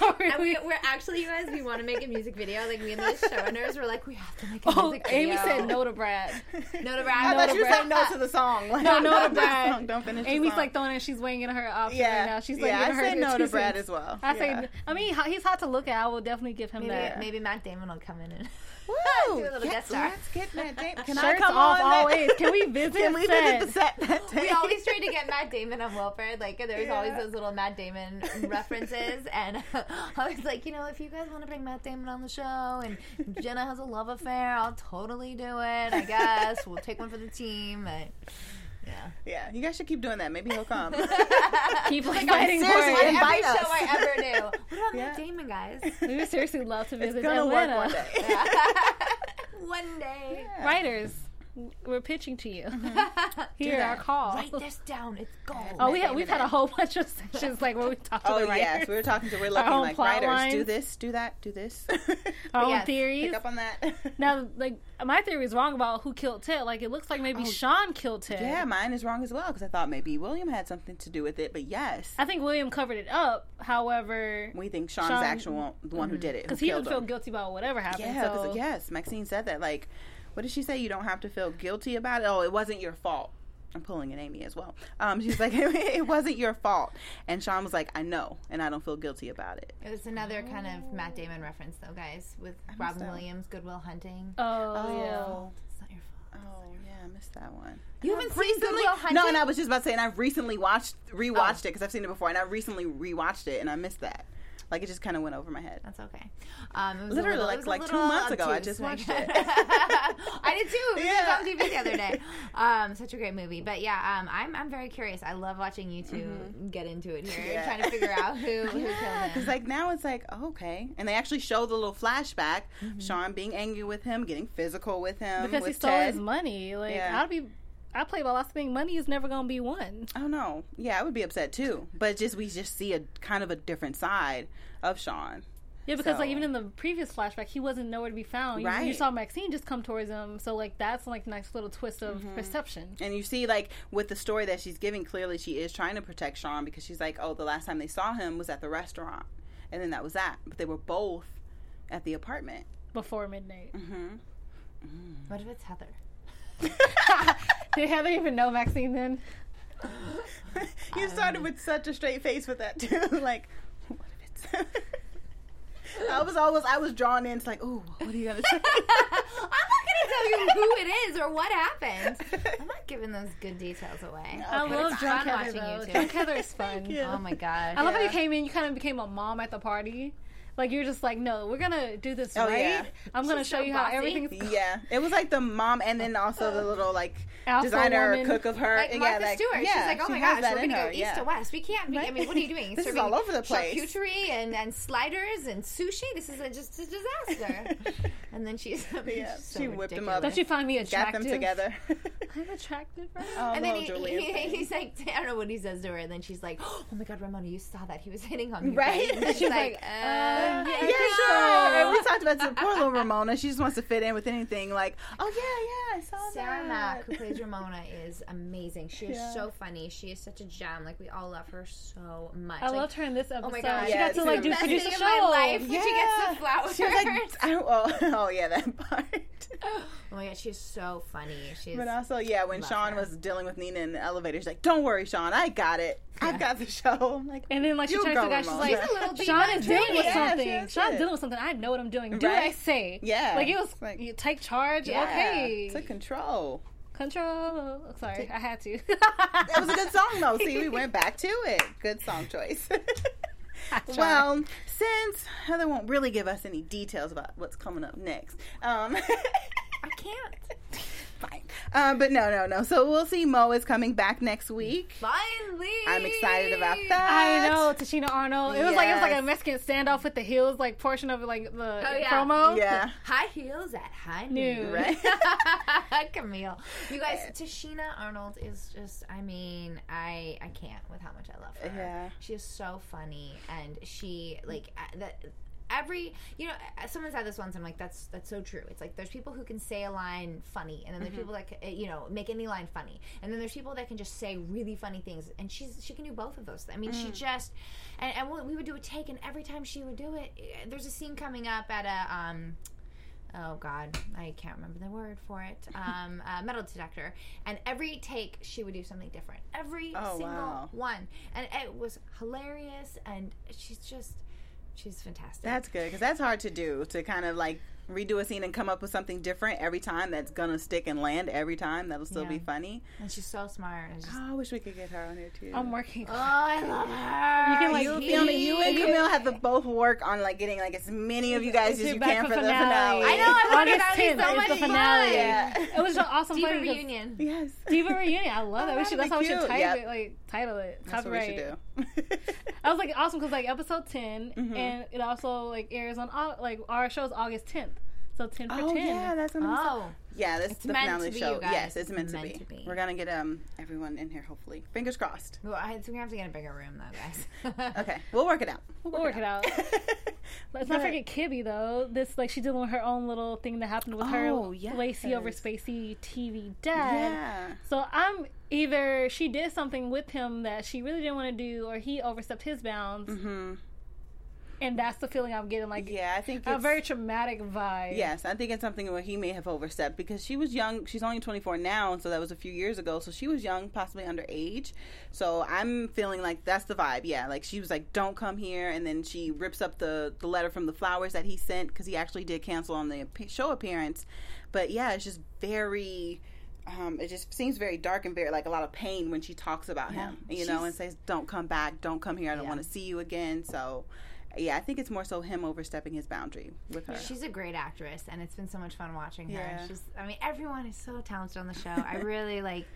And we, we're actually, you guys, we want to make a music video. Like me and the show showrunners were like, we have to make a Oh, music video. Amy said no to Brad. no to I Brad. thought no you to were saying no to the song. Like, No, no not to Brad. song. Don't finish. the Amy's song. like throwing it. She's weighing in her option yeah, right now. She's like, yeah. I her said no two to Brad as well. I yeah. say, I mean, he's hot to look at. I will definitely give him Maybe, that. maybe Matt Damon will come in and Woo! do a little Get- guest star. Let's get Matt Damon. Can I Shirts come off always. Can we visit? Can we set? visit the set that day? We always try to get Matt Damon on Wilfred. Like, there's always those little Matt Damon references, and I was like, you know, if you guys want to bring Matt Damon on the show, and Jenna has a love affair, I'll totally do it. I guess we'll take one for the team. But yeah, Yeah, you guys should keep doing that. Maybe he'll come. Keep like fighting for it. invite every show I ever do. What about Yeah. Matt Damon, guys? We would seriously love to it's visit gonna Atlanta. work one day. One day. Writers, we're pitching to you. Mm-hmm. Here, our call. Write this down. It's gold. Oh, we Matt have, we've had a whole bunch of sessions like where we talk to Oh the writers. yes, we were talking to we're looking own like plot writers. Do this, do that, do this. our own yes, theories. Pick up on that. Now, like my theory is wrong about who killed Ted. Like it looks like maybe oh. Sean killed Ted. Oh. yeah, mine is wrong as well because I thought maybe William had something to do with it, but yes, I think William covered it up. However, we think Sean's Sean- the actual the one who mm-hmm. did it. because he killed didn't feel guilty about whatever happened. Yeah, 'cause- so yes, Maxine said that. Like, what did she say? You don't have to feel guilty about it. Oh, it wasn't your fault. I'm pulling at Amy as well. Um, she's like, it wasn't your fault, and Sean was like, I know, and I don't feel guilty about it. It was another kind of Matt Damon reference, though, guys, with Robin that. Williams, Good Will Hunting. oh, yeah. It's not your fault. Oh yeah, I missed that one. You haven't seen recently Good Will Hunting? no and i was just about to say and i've recently watched rewatched it because i've seen it before and i recently rewatched it and i missed that like it just kind of went over my head That's okay. Um, it was Literally, little, like- it was like two months ago, I just watched it. I did too. It Yeah. was on TV the other day. Um, such a great movie. But yeah, um, I'm I'm very curious. I love watching you 2 get into it here, Mm-hmm. Yeah. trying to figure out who who killed him. because like now it's like oh, okay and they actually show the little flashback Mm-hmm. sean being angry with him getting physical with him because he stole Ted. his money. Like Yeah. I'd be, I play by lots of things. Money is never gonna be one. oh no yeah i would be upset too but just we just see a kind of a different side of sean Yeah, because like even in the previous flashback, he wasn't nowhere to be found. You, you saw Maxine just come towards him, so like that's like a nice little twist of Mm-hmm. perception. And you see, like, with the story that she's giving, clearly she is trying to protect Sean because she's like, oh, the last time they saw him was at the restaurant. And then that was that. But they were both at the apartment. Before midnight, Mm-hmm. What if it's Heather? did Heather even know Maxine then? you started with such a straight face with that, too. like, what if it's. I was always, I was drawn in. It's like, oh, what are you to say? I'm not gonna tell you who it is or what happened. I'm not giving those good details away. I Okay, love it's Drunk fun Heather watching you too. Drunk Heather is fun. Oh my god. I love how you came in. You kind of became a mom at the party. Like you're just like, no, we're gonna do this Oh, right. yeah. I'm gonna show so you how bossy. everything's. Yeah, it was like the mom, and then also the little like Alpha designer woman. cook of her. Like yeah, Martha like, Stewart, yeah, she's like, "Oh she my gosh, we're gonna her, go east yeah. to west. We can't. Be, I mean, what are you doing? This is all over the place. Charcuterie and, and sliders and sushi. This is a, just a disaster. and then she's Yeah, so she whipped 'em ridiculous. up. Don't you find me Got attractive? them together. I'm attractive, right? oh, And then he, he, he's like, I don't know what he says to her, and then she's like, "Oh my God, Ramona, you saw that? He was hitting on me, Right? And she's like, uh, yeah, yeah, sure. And we talked about this. Poor little Ramona. She just wants to fit in with anything. Like, oh yeah, yeah, I saw Sarah that. Mack, who plays Ramona, is amazing. She is Yeah. so funny. She is such a gem. Like we all love her so much. I like, loved her in this episode. Oh my god, she Yeah, got to like the do best produce a in show. my life when she gets the flowers. She was like, I don't, oh, oh yeah, that part. oh my god, she's so funny. She's But also, yeah, when Sean her. was dealing with Nina in the elevator, she's like, "Don't worry, Sean, I got it. I've got the show." I'm like, And then like she You turns to go, the guy, she's like, She's a little diva Sean is dealing with training. Yeah, something. she is, Sean's dealing with something. I know what I'm doing. Do what I say. Yeah. Like it was Like- you take charge. Yeah. Okay. took control. Control. Sorry, I had to. That was a good song, though. See, we went back to it. Good song choice. well, since Heather won't really give us any details about what's coming up next, um, I can't. Fine. Um, but no, no, no. So we'll see. Mo is coming back next week. Finally, I'm excited about that. I know Tichina Arnold. It was like it was like a Mexican standoff with the heels, like portion of like the Oh, yeah. promo. Yeah. High heels at high Noon. noon. Right? Camille. You guys, Tichina Arnold is just, I mean, I I can't with how much I love her. Yeah. She is so funny and she, like, uh, that. Every you know, uh, someone said this once. I'm like, that's that's so true. It's like there's people who can say a line funny, and then there's people that ca- uh, you know make any line funny, and then there's people that can just say really funny things. And she's she can do both of those. I mean, she just and, and we would do a take, and every time she would do it, uh, there's a scene coming up at a um oh god i can't remember the word for it um uh, metal detector and every take she would do something different every Oh, single wow. one and it was hilarious and she's just she's fantastic That's good because that's hard to do to kind of like redo a scene and come up with something different every time that's gonna stick and land every time. That'll still be funny. and she's so smart. It's oh, just, Oh, I wish we could get her on here too. I'm working. oh, I love her. You can, like, you, he- Fiona, you and he- Camille have to both work on like getting like as many of you guys as you can for for the finale. finale. I know, I wanted August to be 10th so is much the finale. fun. Yeah. It was just awesome. Diva funny reunion. Yes. Diva reunion. I love that. Oh, we should, that's how we should cute. title Yep. it. Like title it. That's what we should do. I was like awesome because like episode 10 Mm-hmm. and it also like airs on Au- like our show's August 10th. So 10 for oh 10. yeah, that's gonna be so Oh, Yeah, this is It's the meant finale to be, show. you guys. Yes, it's meant, It's to, meant be. to be. We're gonna get um everyone in here hopefully. Fingers crossed. well, I think we have to get a bigger room though, guys. Okay, we'll work it out. We'll work it out. Let's not forget Kibby though. This like she's dealing with her own little thing that happened with Oh, her Lacey over. Spacey TV dad. Yeah. So I'm either she did something with him that she really didn't want to do, or he overstepped his bounds. Mm-hmm. And that's the feeling I'm getting. Like Yeah, I think a very traumatic vibe. Yes, I think it's something where he may have overstepped because she was young. She's only 24 now, and so that was a few years ago. So she was young, possibly underage. So I'm feeling like that's the vibe. Yeah, like she was like, "Don't come here," and then she rips up the the letter from the flowers that he sent because he actually did cancel on the show appearance. But yeah, it's just very. Um, it just seems very dark and very like a lot of pain when she talks about him, you know, and says, "Don't come back, don't come here, I don't Yeah. want to see you again." So, yeah, I think it's more so him overstepping his boundary with her. She's a great actress, and it's been so much fun watching her. Yeah. She's, I mean, everyone is so talented on the show. I really like.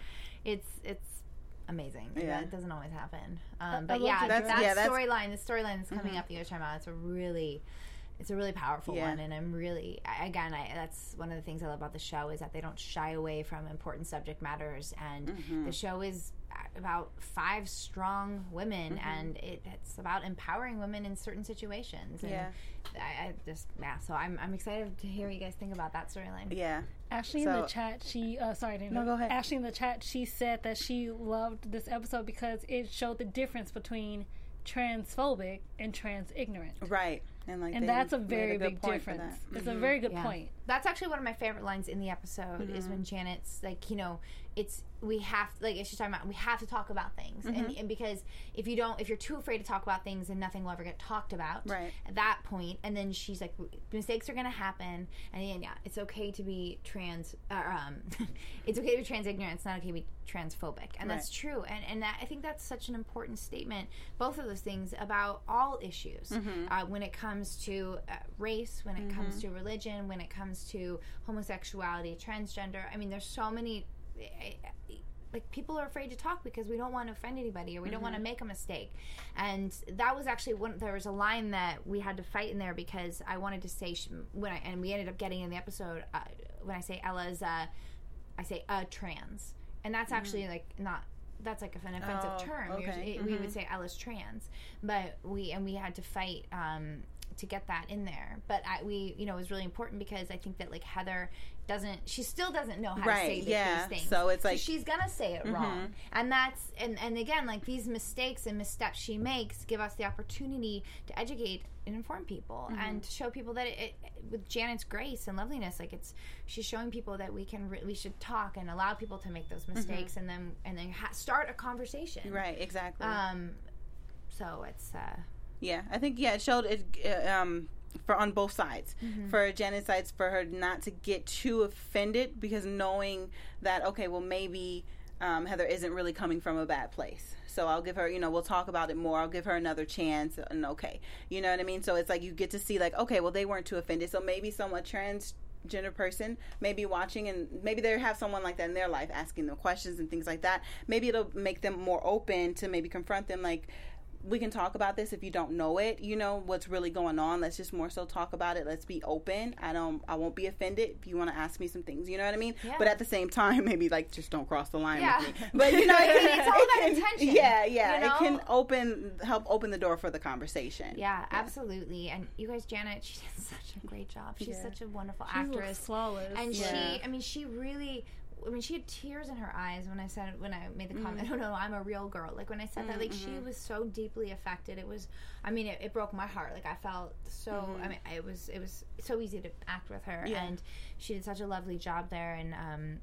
It's it's amazing. Yeah. It doesn't always happen. Um, I but yeah, to that yeah, storyline, the storyline that's coming up the you're talking about, it's a really. It's a really powerful Yeah. one, and I'm really again. I, that's one of the things I love about the show is that they don't shy away from important subject matters, and Mm-hmm. the show is about five strong women, Mm-hmm. and it, it's about empowering women in certain situations. And Yeah. I, I just yeah. So I'm I'm excited to hear what you guys think about that storyline. yeah. Ashley in the chat, she uh, sorry, to No, go ahead. Ashley in the chat, she said that she loved this episode because it showed the difference between transphobic and trans ignorant, Right. And like and they that's a very good big point for difference. that. It's a very good Yeah. point. That's actually one of my favorite lines in the episode is Mm-hmm. when Janet's like, you know, it's we have like it's just talking about we have to talk about things, and, Mm-hmm. and because if you don't, if you're too afraid to talk about things, then nothing will ever get talked about. Right. At that point, and then she's like, mistakes are gonna happen, and then yeah, it's okay to be trans. Uh, um, it's okay to be trans ignorant. It's not okay to be transphobic, and that's true. And and that, I think that's such an important statement. Both of those things about all issues Mm-hmm. uh, when it comes to uh, race, when it comes to religion, when it comes to homosexuality, transgender. I mean, there's so many. Like people are afraid to talk because we don't want to offend anybody or we don't want to make a mistake, and that was actually one. There was a line that we had to fight in there because I wanted to say sh- when I and we ended up getting in the episode uh, when I say Ella's, uh, I say a trans, and that's actually like not that's like an offensive Oh, term. okay. Usually- We would say Ella's trans, but we and we had to fight um, to get that in there. But I, we, you know, it was really important because I think that like Heather doesn't, she still doesn't know how to say yeah. these things. So it's like- she's gonna say it wrong, and that's and and again like these mistakes and missteps she makes give us the opportunity to educate and inform people and to show people that it, it with Janet's grace and loveliness like it's she's showing people that we can re- we should talk and allow people to make those mistakes and then and then ha- start a conversation Right, exactly. um so it's uh yeah, I think yeah, it showed it uh, um for on both sides. Mm-hmm. For Janet's sides for her not to get too offended because knowing that okay, well maybe um, Heather isn't really coming from a bad place. So I'll give her, you know, we'll talk about it more. I'll give her another chance and okay. You know what I mean? So it's like you get to see like okay, well they weren't too offended. So maybe someone transgender person maybe watching and maybe they have someone like that in their life asking them questions and things like that. Maybe it'll make them more open to maybe confront them like we can talk about this if you don't know it. You know what's really going on. Let's just more so talk about it. Let's be open. I don't i won't be offended if you want to ask me some things you know what i mean? Yeah. but at the same time maybe like just don't cross the line Yeah. with me. But you know it can, It's all it can- intention, yeah yeah. you it can open help open the door for the conversation. Yeah, absolutely. And you guys Janet she did such a great job. She's such a wonderful She looks actress. flawless. and Yeah. she i mean she really I mean, she had tears in her eyes when I said when I made the comment. Mm. Oh no, I'm a real girl. Like when I said that, like she mm-hmm. was so deeply affected. It was, I mean, it, it broke my heart. Like I felt so. I mm-hmm. mean, it was it was so easy to act with her, Yeah. and she did such a lovely job there. And um,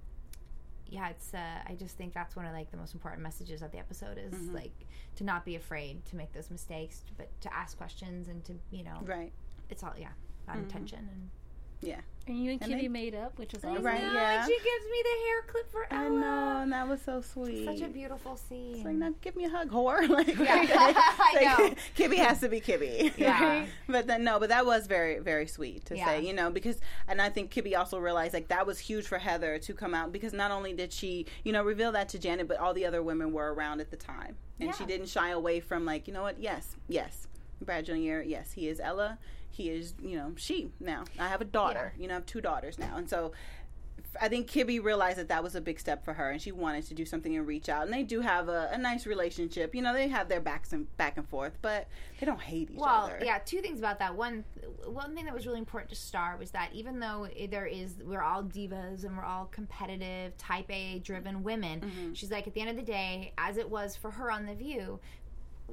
yeah, it's. Uh, I just think that's one of like the most important messages of the episode is mm-hmm. like to not be afraid to make those mistakes, but to ask questions and to you know, right it's all yeah about intention and Yeah. And you and And Kitty they- made up, which is Right, awesome. No, yeah. and she gives me the hair clip for Ella. I know, and that was so sweet. Such a beautiful scene. It's like, now give me a hug, whore. Like, I know. Kibby has to be Kibby. Yeah. but then no, but that was very, very sweet to Yeah. say, you know, because and I think Kibby also realized like that was huge for Heather to come out because not only did she, you know, reveal that to Janet, but all the other women were around at the time. And she didn't shy away from like, you know what, yes, yes. Brad Jr., yes, he is Ella. He is, you know, she now. I have a daughter. You know, I have two daughters now. And so I think Kibby realized that that was a big step for her, and she wanted to do something and reach out. And they do have a, a nice relationship. You know, they have their backs and back and forth, but they don't hate each Well, other. yeah, two things about that. One, one thing that was really important to Star was that even though there is, we're all divas and we're all competitive, type A driven women. Mm-hmm. She's like, at the end of the day, as it was for her on the View.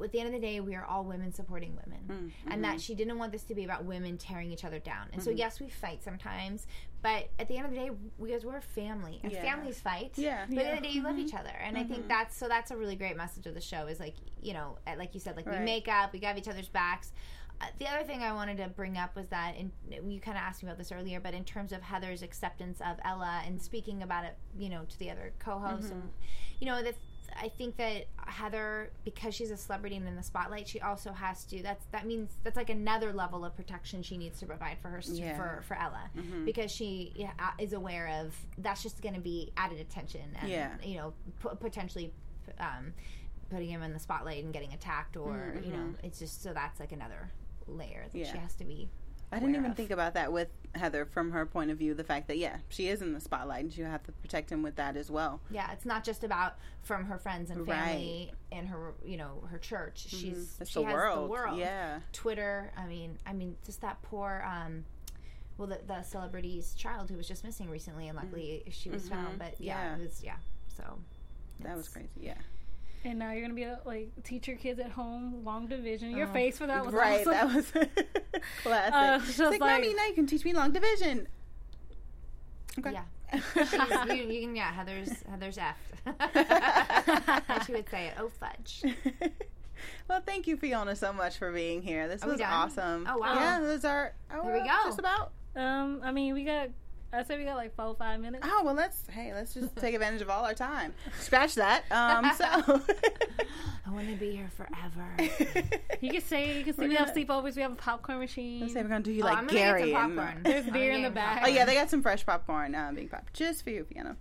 At the end of the day, we are all women supporting women, mm, Mm-hmm. and that she didn't want this to be about women tearing each other down. And so, mm-hmm. yes, we fight sometimes, but at the end of the day, we guys we're a family, and Yeah. families fight. Yeah. but at the end of the day, you love mm-hmm. each other, and I think mm-hmm. that's so. That's a really great message of the show. Is like you know, like you said, like we make up, we got each other's backs. Uh, the other thing I wanted to bring up was that, in, you kind of asked me about this earlier, but in terms of Heather's acceptance of Ella and speaking about it, you know, to the other co-hosts, and you know, the, I think that Heather, because she's a celebrity and in the spotlight, she also has to. That's that means that's like another level of protection she needs to provide for her Yeah. for for Ella, because she yeah, is aware of that's just going to be added attention, and Yeah. you know, p- potentially. Um, putting him in the spotlight and getting attacked or you know it's just so that's like another layer that she has to be I didn't even of. think about that with Heather from her point of view. The fact that yeah, she is in the spotlight, and you have to protect him with that as well. yeah it's not just about from her friends and family and her you know her church she's It's she the has world. the world Yeah. twitter i mean i mean just that poor um well the, the celebrity's child who was just missing recently and luckily she was found but yeah, Mm-hmm. Yeah. it was yeah so That was crazy. Yeah. And now you're gonna be a, like teach your kids at home long division. Your face for that was Right. awesome. That was classic. Uh, It's like, like- mommy, now you can teach me long division. Okay. yeah you, you can yeah heather's heather's f and she would say it oh fudge well, thank you, Fiona, so much for being here. This we was done? awesome. Oh, wow. Yeah, those are. Oh, Here we we're go. Just about. um, I mean, we got. I said we got like four five minutes. Oh well, let's hey, let's just take advantage of all our time. Scratch that. Um, so i want to be here forever You can say you can see We're we have gonna- sleepovers. We have a popcorn machine. let's say we're gonna do you oh, like i'm Gary. get some and- popcorn There's beer in the back. oh yeah, they got some fresh popcorn uh, being popped just for you, Fiona.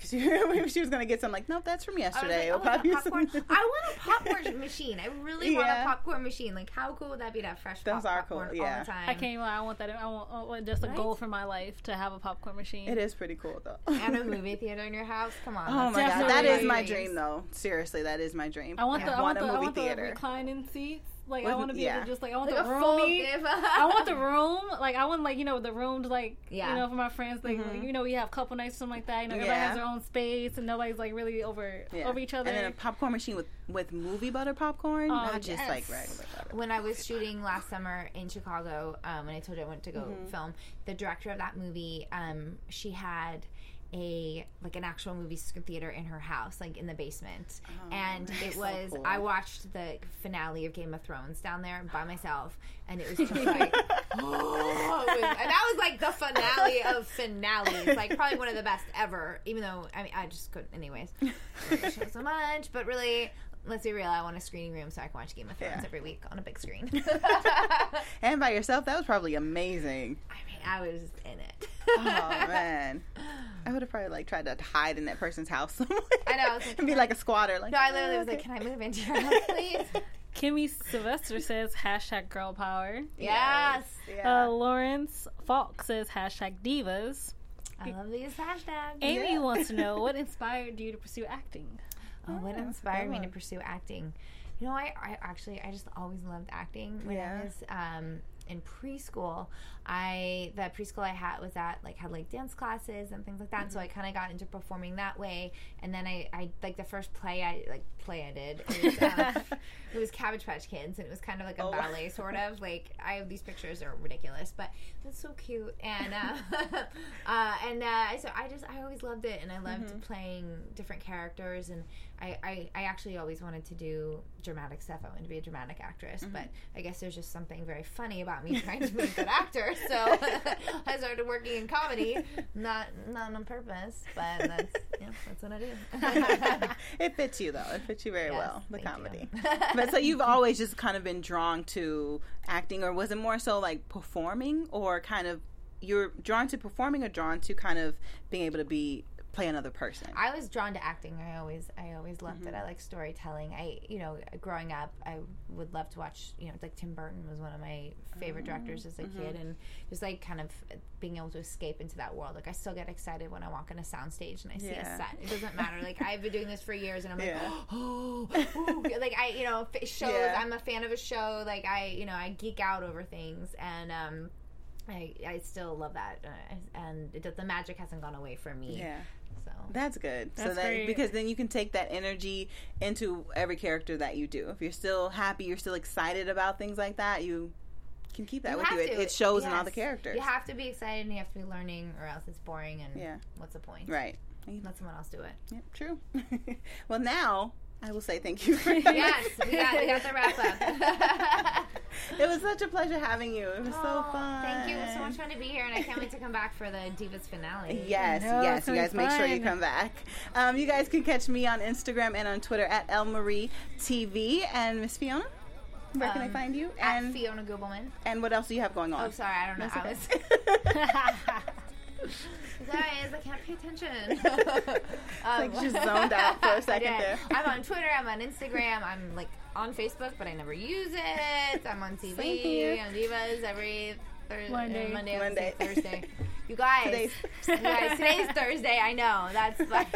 Yes. Yeah, because she, she was gonna get some. Like, nope, that's from I was yesterday. We'll oh, pop you is that some- popcorn? I want a popcorn machine. I really want a popcorn machine. Like, how cool would that be to have fresh Those pop- are cool, popcorn yeah. all the time? I can't even lie. I want that. I want, I want just a Right? goal for my life to have a popcorn machine. It is pretty cool though. And a movie theater in your house. Come on. Oh that's my god, that is my my dreams. dream though. Seriously, that is my dream. I want the. I want a the. I movie want the theater. reclining seats. Like I want to be yeah. able to just like I want Like the room. I want the room. Like I want like you know the rooms like Yeah. you know for my friends like, like, you know we have couple nights or something like that. You know everybody Yeah. has their own space and nobody's like really over Yeah. over each other. And then a popcorn machine with with movie butter popcorn, Oh, not just yes. like regular butter. when I was shooting last summer in Chicago, um, and I told you I went to go Mm-hmm. film, the director of that movie, um, she had a like an actual movie theater in her house, like in the basement, oh, and it so was cool. I watched the finale of Game of Thrones down there by myself, and it was just like, oh, was- and that was like the finale of finales, like probably one of the best ever. Even though I mean I just couldn't, anyways, I love the show so much, but really. Let's be real. I want a screening room so I can watch Game of Thrones Yeah. every week on a big screen. and by yourself, that was probably amazing. I mean, I was in it. Oh man, I would have probably like tried to hide in that person's house somewhere. I know, I was like, and be can like a squatter. Like No, I "Oh, literally was okay." like, "Can I move into your house, please?" Kimmy Sylvester says hashtag girl power. yes. Yeah. Uh, Lawrence Falk says hashtag divas. I love these hashtags. Amy Yeah. wants to know what inspired you to pursue acting. Oh, what inspired me to pursue acting? You know, I, I actually I just always loved acting. When Yeah. I was um, in preschool, I the preschool I had was at like had like dance classes and things like that. So I kind of got into performing that way. And then I, I like the first play I like play I did. It was, um, it was Cabbage Patch Kids, and it was kind of like a Oh. ballet sort of. Like I have these pictures are ridiculous, but it's so cute. And uh, uh, and uh, so I just I always loved it, and I loved playing different characters. And I, I, I actually always wanted to do dramatic stuff. I wanted to be a dramatic actress, Mm-hmm. but I guess there's just something very funny about me trying to be a good actor. So I started working in comedy, not not on purpose, but that's yeah, that's what I do. it fits you though. It fits you very Yes, well, the comedy. but so you've always just kind of been drawn to acting, or was it more so like performing, or kind of you're drawn to performing, or drawn to kind of being able to be play another person? I was drawn to acting. I always, I always loved Mm-hmm. it. I like storytelling. I, you know, growing up, I would love to watch. You know, like Tim Burton was one of my favorite directors as a Mm-hmm. kid, and just like kind of being able to escape into that world. Like I still get excited when I walk on a soundstage and I see Yeah. a set. It doesn't matter. Like I've been doing this for years, and I'm like, Yeah. oh, ooh. like I, you know, shows. Yeah. I'm a fan of a show. Like I, you know, I geek out over things, and um. I, I still love that, uh, and it, the magic hasn't gone away from me. yeah. So That's good. so That's that great. because then you can take that energy into every character that you do. If you're still happy, you're still excited about things like that, you can keep that You with you. It, it shows in all the characters. You have to be excited and you have to be learning, or else it's boring. And Yeah. what's the point? right. Let someone else do it. Yeah, true. well, now I will say thank you. For yes, we got, we got the wrap up. It was such a pleasure having you. It was so Oh, fun. Thank you. It was so much fun to be here, and I can't wait to come back for the Divas finale. Yes, No, yes. You guys be make sure you come back. Um, you guys can catch me on Instagram and on Twitter at Elmarie TV. And Miss Fiona, where can I Um, find you? At And Fiona Gubelmann. and what else do you have going on? Oh, sorry, I don't know. I was. Guys, I can't pay attention. like you um, just zoned out for a second there. I'm on Twitter. I'm on Instagram. I'm like on Facebook, but I never use it. I'm on TV. On Divas every Thursday, uh, Monday. Monday, Monday. Monday, Thursday. You guys, Today's you guys, today's Thursday. I know. That's like.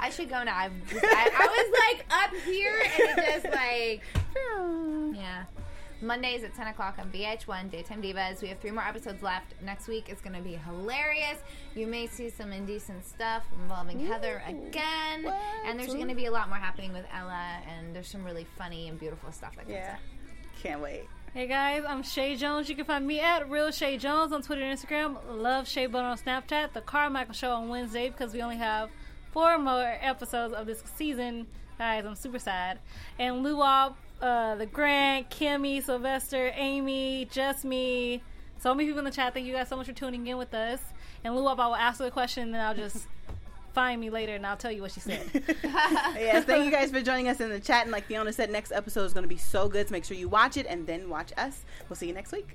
I should go now. I'm I, I was like up here and it just like yeah. Mondays at 10 o'clock on VH1, Daytime Divas. We have three more episodes left. Next week is going to be hilarious. You may see some indecent stuff involving Heather again. what? And there's going to be a lot more happening with Ella, and there's some really funny and beautiful stuff that comes Yeah. up. Can't wait. Hey guys, I'm Shay Jones. You can find me at Real Shay Jones on Twitter and Instagram. Love Shay Bone on Snapchat. The Carmichael Show on Wednesday because we only have four more episodes of this season. Guys, I'm super sad. And Luwop, uh, the Grant, Kimmy, Sylvester, Amy, just me. So many people in the chat. Thank you guys so much for tuning in with us. And Luwop, I will ask her a question and then I'll just find me later and I'll tell you what she said. yes, thank you guys for joining us in the chat. And like Fiona said, next episode is going to be so good. So make sure you watch it and then watch us. We'll see you next week.